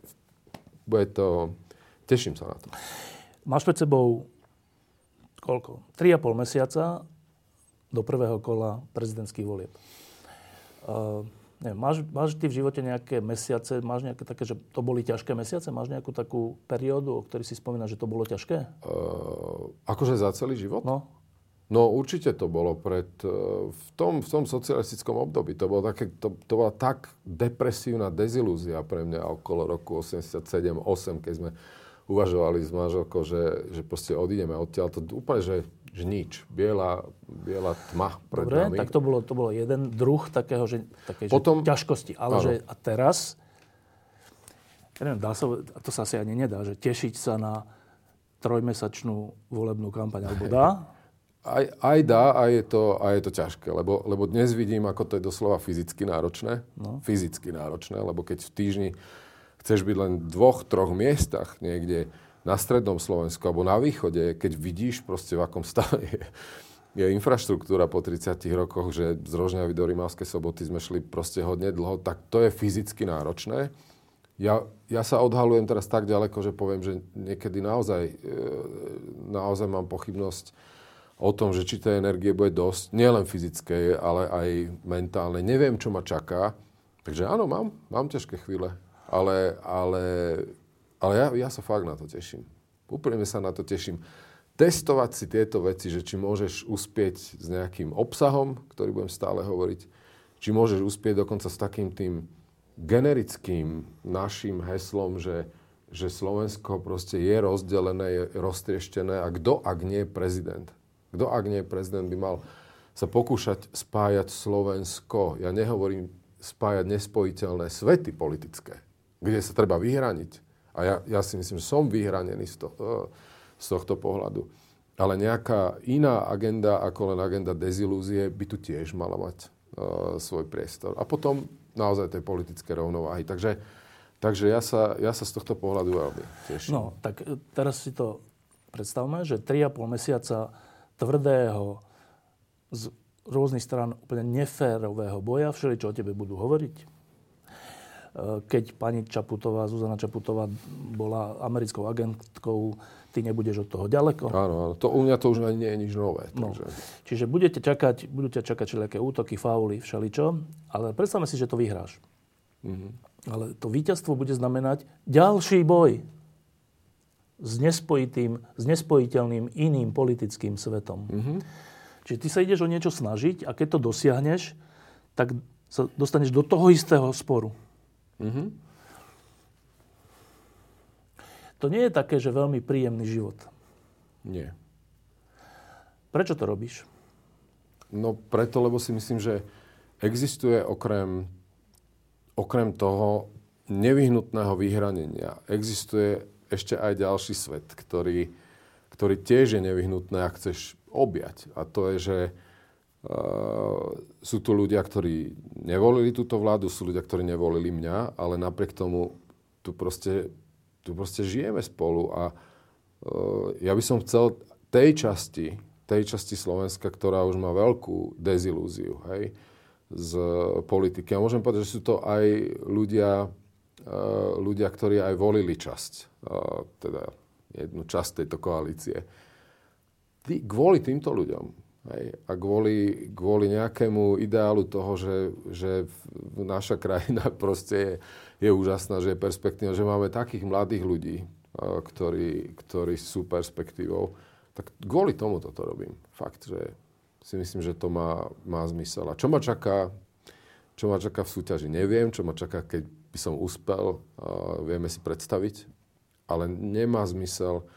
Bude to... Teším sa na to. Máš pred sebou koľko? 3,5 mesiaca do prvého kola prezidentských volieb. Uh, Neviem, máš, máš ty v živote nejaké mesiace, máš nejaké také, že to boli ťažké mesiace? Máš nejakú takú periódu, o ktorej si spomína, že to bolo ťažké? Uh, akože za celý život? No. No určite to bolo pred, v tom, v tom socialistickom období. To, bolo také, to, to bola tak depresívna dezilúzia pre mňa okolo roku 87-8, keď sme uvažovali s manželkou, že, že proste odídeme odtiaľ. To úplne, že že nič. Biela, biela tma pred Dobre, nami. tak to bolo, to bolo jeden druh takého, že, také, Potom, že ťažkosti. Ale áno. že a teraz, ja neviem, dá sa, a to sa asi ani nedá, že tešiť sa na trojmesačnú volebnú kampaň, alebo dá? Aj, aj dá, aj je, to, aj je to ťažké, lebo, lebo dnes vidím, ako to je doslova fyzicky náročné. No. Fyzicky náročné, lebo keď v týždni chceš byť len v dvoch, troch miestach niekde, na strednom Slovensku alebo na východe, keď vidíš proste v akom stave je, je infraštruktúra po 30 rokoch, že z Rožňavy do Rimavskej soboty sme šli proste hodne dlho, tak to je fyzicky náročné. Ja, ja sa odhalujem teraz tak ďaleko, že poviem, že niekedy naozaj, e, naozaj mám pochybnosť o tom, že či tej energie bude dosť, nielen fyzickej, ale aj mentálnej. Neviem, čo ma čaká. Takže áno, mám, mám ťažké chvíle. Ale, ale ale ja, ja sa fakt na to teším. Úprimne sa na to teším. Testovať si tieto veci, že či môžeš uspieť s nejakým obsahom, ktorý budem stále hovoriť, či môžeš uspieť dokonca s takým tým generickým našim heslom, že, že Slovensko proste je rozdelené, je roztrieštené a kto, ak nie je prezident? Kto, ak nie prezident, by mal sa pokúšať spájať Slovensko. Ja nehovorím spájať nespojiteľné svety politické, kde sa treba vyhraniť a ja, ja si myslím, že som vyhranený z, to, z tohto pohľadu. Ale nejaká iná agenda ako len agenda dezilúzie by tu tiež mala mať uh, svoj priestor. A potom naozaj tej politické rovnováhy. Takže, takže ja, sa, ja sa z tohto pohľadu veľmi teším. No, tak e, teraz si to predstavme, že 3,5 mesiaca tvrdého z rôznych stran úplne neférového boja, všeli, čo o tebe budú hovoriť, keď pani Čaputová, Zuzana Čaputová bola americkou agentkou, ty nebudeš od toho ďaleko. Áno, áno. To, u mňa to už nie je nič nové. No. Takže... Čiže budete čakať, budete čakať všelijaké útoky, fauly, všeličo, ale predstavme si, že to vyhráš. Mm-hmm. Ale to víťazstvo bude znamenať ďalší boj s nespojitým, s nespojiteľným iným politickým svetom. Mm-hmm. Čiže ty sa ideš o niečo snažiť a keď to dosiahneš, tak sa dostaneš do toho istého sporu. Mm-hmm. To nie je také, že veľmi príjemný život. Nie. Prečo to robíš? No preto, lebo si myslím, že existuje okrem, okrem toho nevyhnutného vyhranenia, existuje ešte aj ďalší svet, ktorý, ktorý tiež je nevyhnutné, ak chceš objať. A to je, že sú tu ľudia, ktorí nevolili túto vládu, sú ľudia, ktorí nevolili mňa, ale napriek tomu tu proste, tu proste žijeme spolu a uh, ja by som chcel tej časti, tej časti Slovenska, ktorá už má veľkú dezilúziu, hej, z politiky. A môžem povedať, že sú to aj ľudia, uh, ľudia, ktorí aj volili časť, teda jednu časť tejto koalície. Ty, kvôli týmto ľuďom Hej. A kvôli, kvôli nejakému ideálu toho, že, že naša krajina [LAUGHS] proste je, je úžasná, že je perspektívna, že máme takých mladých ľudí, ktorí, ktorí sú perspektívou, tak kvôli tomu toto robím. Fakt, že si myslím, že to má, má zmysel. A čo ma čaká, čo ma čaká v súťaži, neviem. Čo ma čaká, keď by som uspel, vieme si predstaviť. Ale nemá zmysel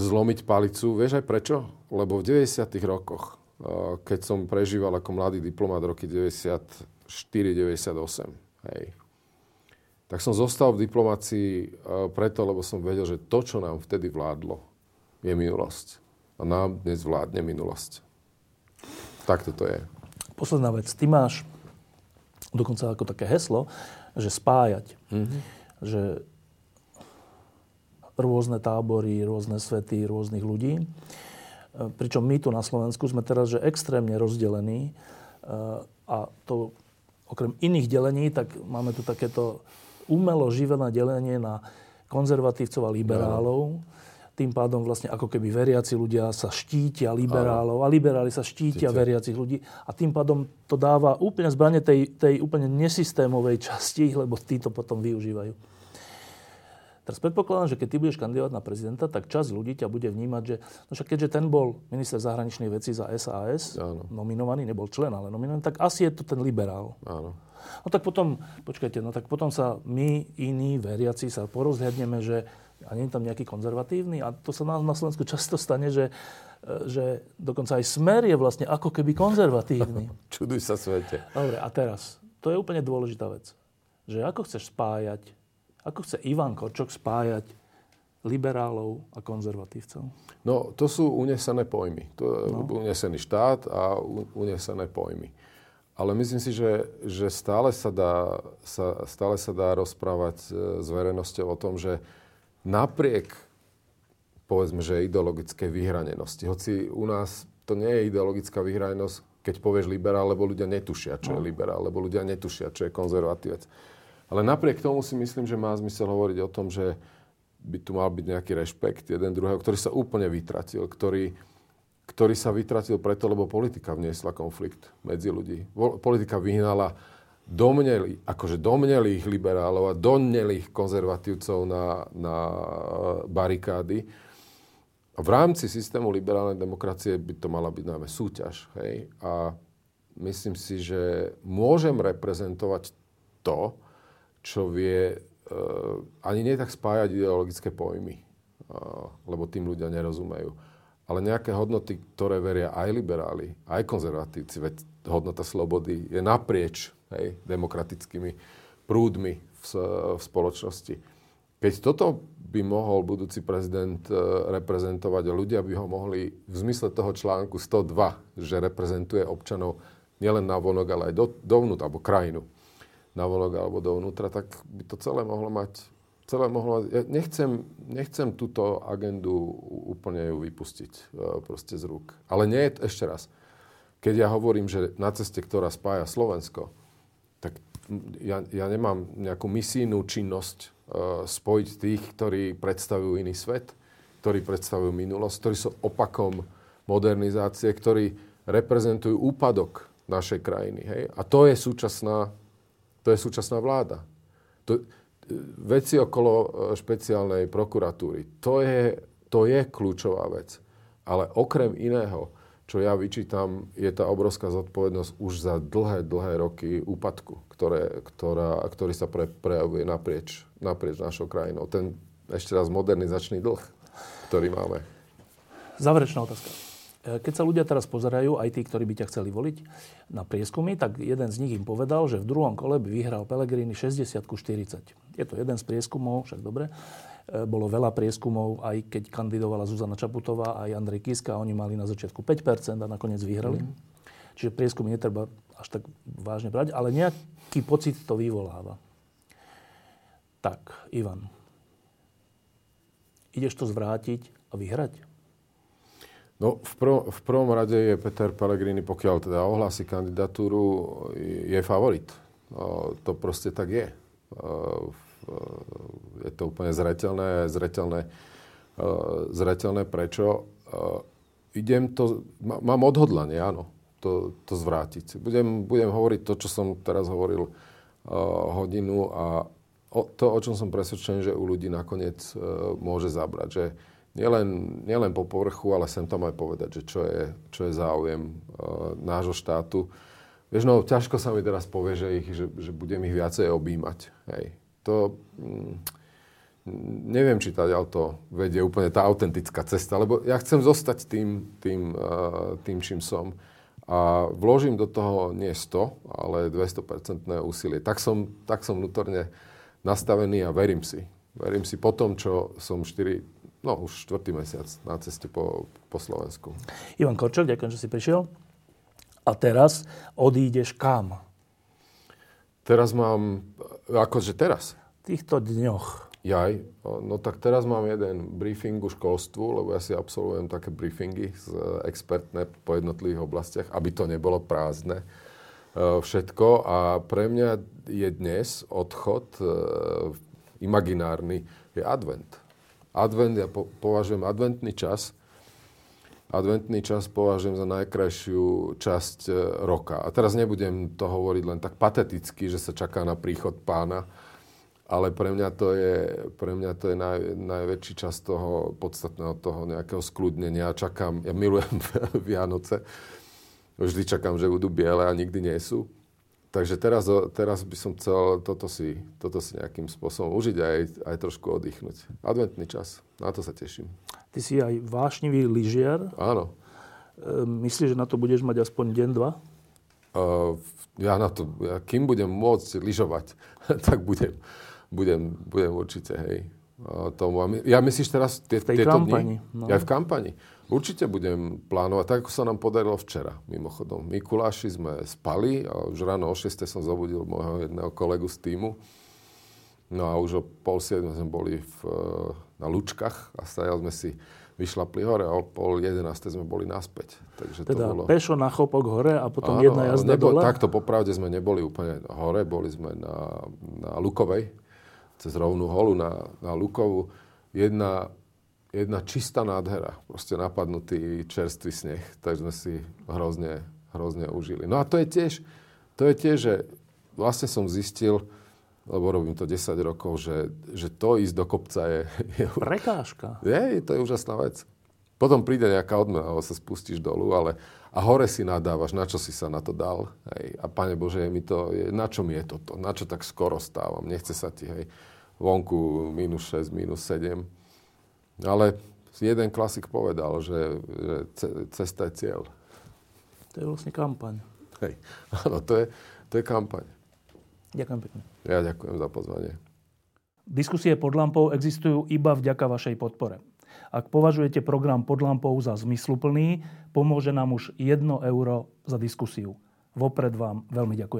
zlomiť palicu. Vieš aj prečo? Lebo v 90. rokoch, eh, keď som prežíval ako mladý diplomat roky 94-98, hej, tak som zostal v diplomácii eh, preto, lebo som vedel, že to, čo nám vtedy vládlo, je minulosť. A nám dnes vládne minulosť. Tak toto je. Posledná vec. Ty máš dokonca ako také heslo, že spájať. Mm-hmm. Že rôzne tábory, rôzne svety, rôznych ľudí. E, pričom my tu na Slovensku sme teraz že extrémne rozdelení e, a to okrem iných delení, tak máme tu takéto umelo živené delenie na konzervatívcov a liberálov. Tým pádom vlastne ako keby veriaci ľudia sa štítia liberálov a liberáli sa štítia Štíte. veriacich ľudí a tým pádom to dáva úplne zbranie tej, tej úplne nesystémovej časti, lebo tí to potom využívajú. Teraz predpokladám, že keď ty budeš kandidovať na prezidenta, tak časť ľudí ťa bude vnímať, že no však keďže ten bol minister zahraničných vecí za SAS, Áno. nominovaný, nebol člen, ale nominovaný, tak asi je to ten liberál. Áno. No tak potom, počkajte, no tak potom sa my, iní veriaci, sa porozhľadneme, že a nie je tam nejaký konzervatívny a to sa na, na Slovensku často stane, že, že dokonca aj smer je vlastne ako keby konzervatívny. [LAUGHS] Čuduj sa svete. Dobre, a teraz, to je úplne dôležitá vec, že ako chceš spájať ako chce Ivan Korčok spájať liberálov a konzervatívcov? No, to sú unesené pojmy. To je no. unesený štát a unesené pojmy. Ale myslím si, že, že stále, sa dá, sa, stále sa dá rozprávať e, s verejnosťou o tom, že napriek povedzme, že ideologické vyhranenosti. Hoci u nás to nie je ideologická vyhranenosť, keď povieš liberál, lebo ľudia netušia, čo je no. liberál, lebo ľudia netušia, čo je konzervatívec. Ale napriek tomu si myslím, že má zmysel hovoriť o tom, že by tu mal byť nejaký rešpekt jeden druhého, ktorý sa úplne vytratil, ktorý, ktorý sa vytratil preto, lebo politika vniesla konflikt medzi ľudí. Politika vyhnala domnelých, akože domnelých liberálov a domnelých konzervatívcov na, na barikády. A v rámci systému liberálnej demokracie by to mala byť najmä súťaž. Hej? A myslím si, že môžem reprezentovať to, čo vie uh, ani nie tak spájať ideologické pojmy, uh, lebo tým ľudia nerozumejú. Ale nejaké hodnoty, ktoré veria aj liberáli, aj konzervatívci, veď hodnota slobody je naprieč hej, demokratickými prúdmi v, v spoločnosti. Keď toto by mohol budúci prezident e, reprezentovať a ľudia by ho mohli v zmysle toho článku 102, že reprezentuje občanov nielen na vonok, ale aj do, dovnútra, alebo krajinu na vonok alebo dovnútra, tak by to celé mohlo mať celé mohlo... Ja nechcem, nechcem túto agendu úplne ju vypustiť e, proste z rúk. Ale nie je, ešte raz, keď ja hovorím, že na ceste, ktorá spája Slovensko, tak ja, ja nemám nejakú misijnú činnosť uh, spojiť tých, ktorí predstavujú iný svet, ktorí predstavujú minulosť, ktorí sú opakom modernizácie, ktorí reprezentujú úpadok našej krajiny. Hej? A to je súčasná, to je súčasná vláda. To, veci okolo e, špeciálnej prokuratúry, to je, to je kľúčová vec. Ale okrem iného, čo ja vyčítam, je tá obrovská zodpovednosť už za dlhé, dlhé roky úpadku, ktoré, ktorá, ktorý sa pre, prejavuje naprieč, naprieč našou krajinou. Ten ešte raz modernizačný dlh, ktorý máme. Záverečná otázka. E, keď sa ľudia teraz pozerajú, aj tí, ktorí by ťa chceli voliť na prieskumy, tak jeden z nich im povedal, že v druhom kole by vyhral Pelegrini 60 40. Je to jeden z prieskumov, však dobre. E, bolo veľa prieskumov, aj keď kandidovala Zuzana Čaputová a aj Andrej Kiska. Oni mali na začiatku 5% a nakoniec vyhrali. Mm. Čiže prieskumy netreba až tak vážne brať, ale nejaký pocit to vyvoláva. Tak, Ivan. Ideš to zvrátiť a vyhrať? No, v, prv, v prvom rade je Peter Pellegrini, pokiaľ teda ohlási kandidatúru, je favorit. No, to proste tak je. V Eh, je to úplne zretelné, zretelné, eh, zretelné prečo. Idem to, mám odhodlanie, áno, to, to zvrátiť. Budem, budem hovoriť to, čo som teraz hovoril hodinu a to, o čom som presvedčený, že u ľudí nakoniec môže zabrať. Že nielen, nielen po povrchu, ale sem tam aj povedať, že čo je, čo je záujem nášho štátu. Vieš, no ťažko sa mi teraz povie, že, ich, že, že budem ich viacej objímať. Hej to... Mm, neviem, či tá to vedie úplne tá autentická cesta, lebo ja chcem zostať tým, tým, tým čím som. A vložím do toho nie 100, ale 200% úsilie. Tak som, tak som vnútorne nastavený a verím si. Verím si po tom, čo som 4, no už 4. mesiac na ceste po, po Slovensku. Ivan Korčok, ďakujem, že si prišiel. A teraz odídeš kam? Teraz mám, akože teraz? V týchto dňoch. Jaj, no tak teraz mám jeden briefing u školstvu, lebo ja si absolvujem také briefingy z expertné po jednotlivých oblastiach, aby to nebolo prázdne e, všetko. A pre mňa je dnes odchod e, imaginárny, je advent. Advent, ja považujem adventný čas adventný čas považujem za najkrajšiu časť e, roka. A teraz nebudem to hovoriť len tak pateticky, že sa čaká na príchod pána, ale pre mňa to je, pre mňa to je naj, najväčší čas toho podstatného toho nejakého skľudnenia. Čakám, ja milujem [LAUGHS] Vianoce, vždy čakám, že budú biele a nikdy nie sú. Takže teraz, teraz by som chcel toto si, toto si nejakým spôsobom užiť a aj, aj trošku oddychnúť. Adventný čas, na to sa teším. Ty si aj vášnivý lyžiar. Áno. E, myslíš, že na to budeš mať aspoň deň, dva? Uh, ja na to, ja, kým budem môcť lyžovať, [LAUGHS] tak budem, budem, budem určite, hej. Uh, tomu. Ja myslíš teraz tie, v tej tieto kampani, dni? No. Ja v kampani. Určite budem plánovať, tak ako sa nám podarilo včera, mimochodom. Mikuláši sme spali a už ráno o 6 som zobudil môjho jedného kolegu z týmu No a už o pol siedme sme boli v, na Lučkách a stajali sme si vyšlapli hore a o pol jedenáste sme boli naspäť. Takže teda to bolo... pešo na chopok hore a potom Áno, jedna jazda nebol, dole? Takto popravde sme neboli úplne hore, boli sme na, na Lukovej, cez rovnú holu na, na Lukovu. Jedna, jedna čistá nádhera, proste napadnutý čerstvý sneh, takže sme si hrozne, hrozne užili. No a to je tiež, to je tiež, že vlastne som zistil, lebo robím to 10 rokov, že, že to ísť do kopca je... je Prekážka. Je, to je úžasná vec. Potom príde nejaká odmena, alebo sa spustíš dolu, ale a hore si nadávaš, na čo si sa na to dal. Hej. A Pane Bože, mi to, je, na čo mi je toto? Na čo tak skoro stávam? Nechce sa ti, hej, vonku minus 6, minus 7. Ale jeden klasik povedal, že, že cesta je cieľ. To je vlastne kampaň. Hej, áno, to je, to je kampaň. Ďakujem pekne. Ja ďakujem za pozvanie. Diskusie pod lampou existujú iba vďaka vašej podpore. Ak považujete program pod lampou za zmysluplný, pomôže nám už 1 euro za diskusiu. Vopred vám veľmi ďakujem.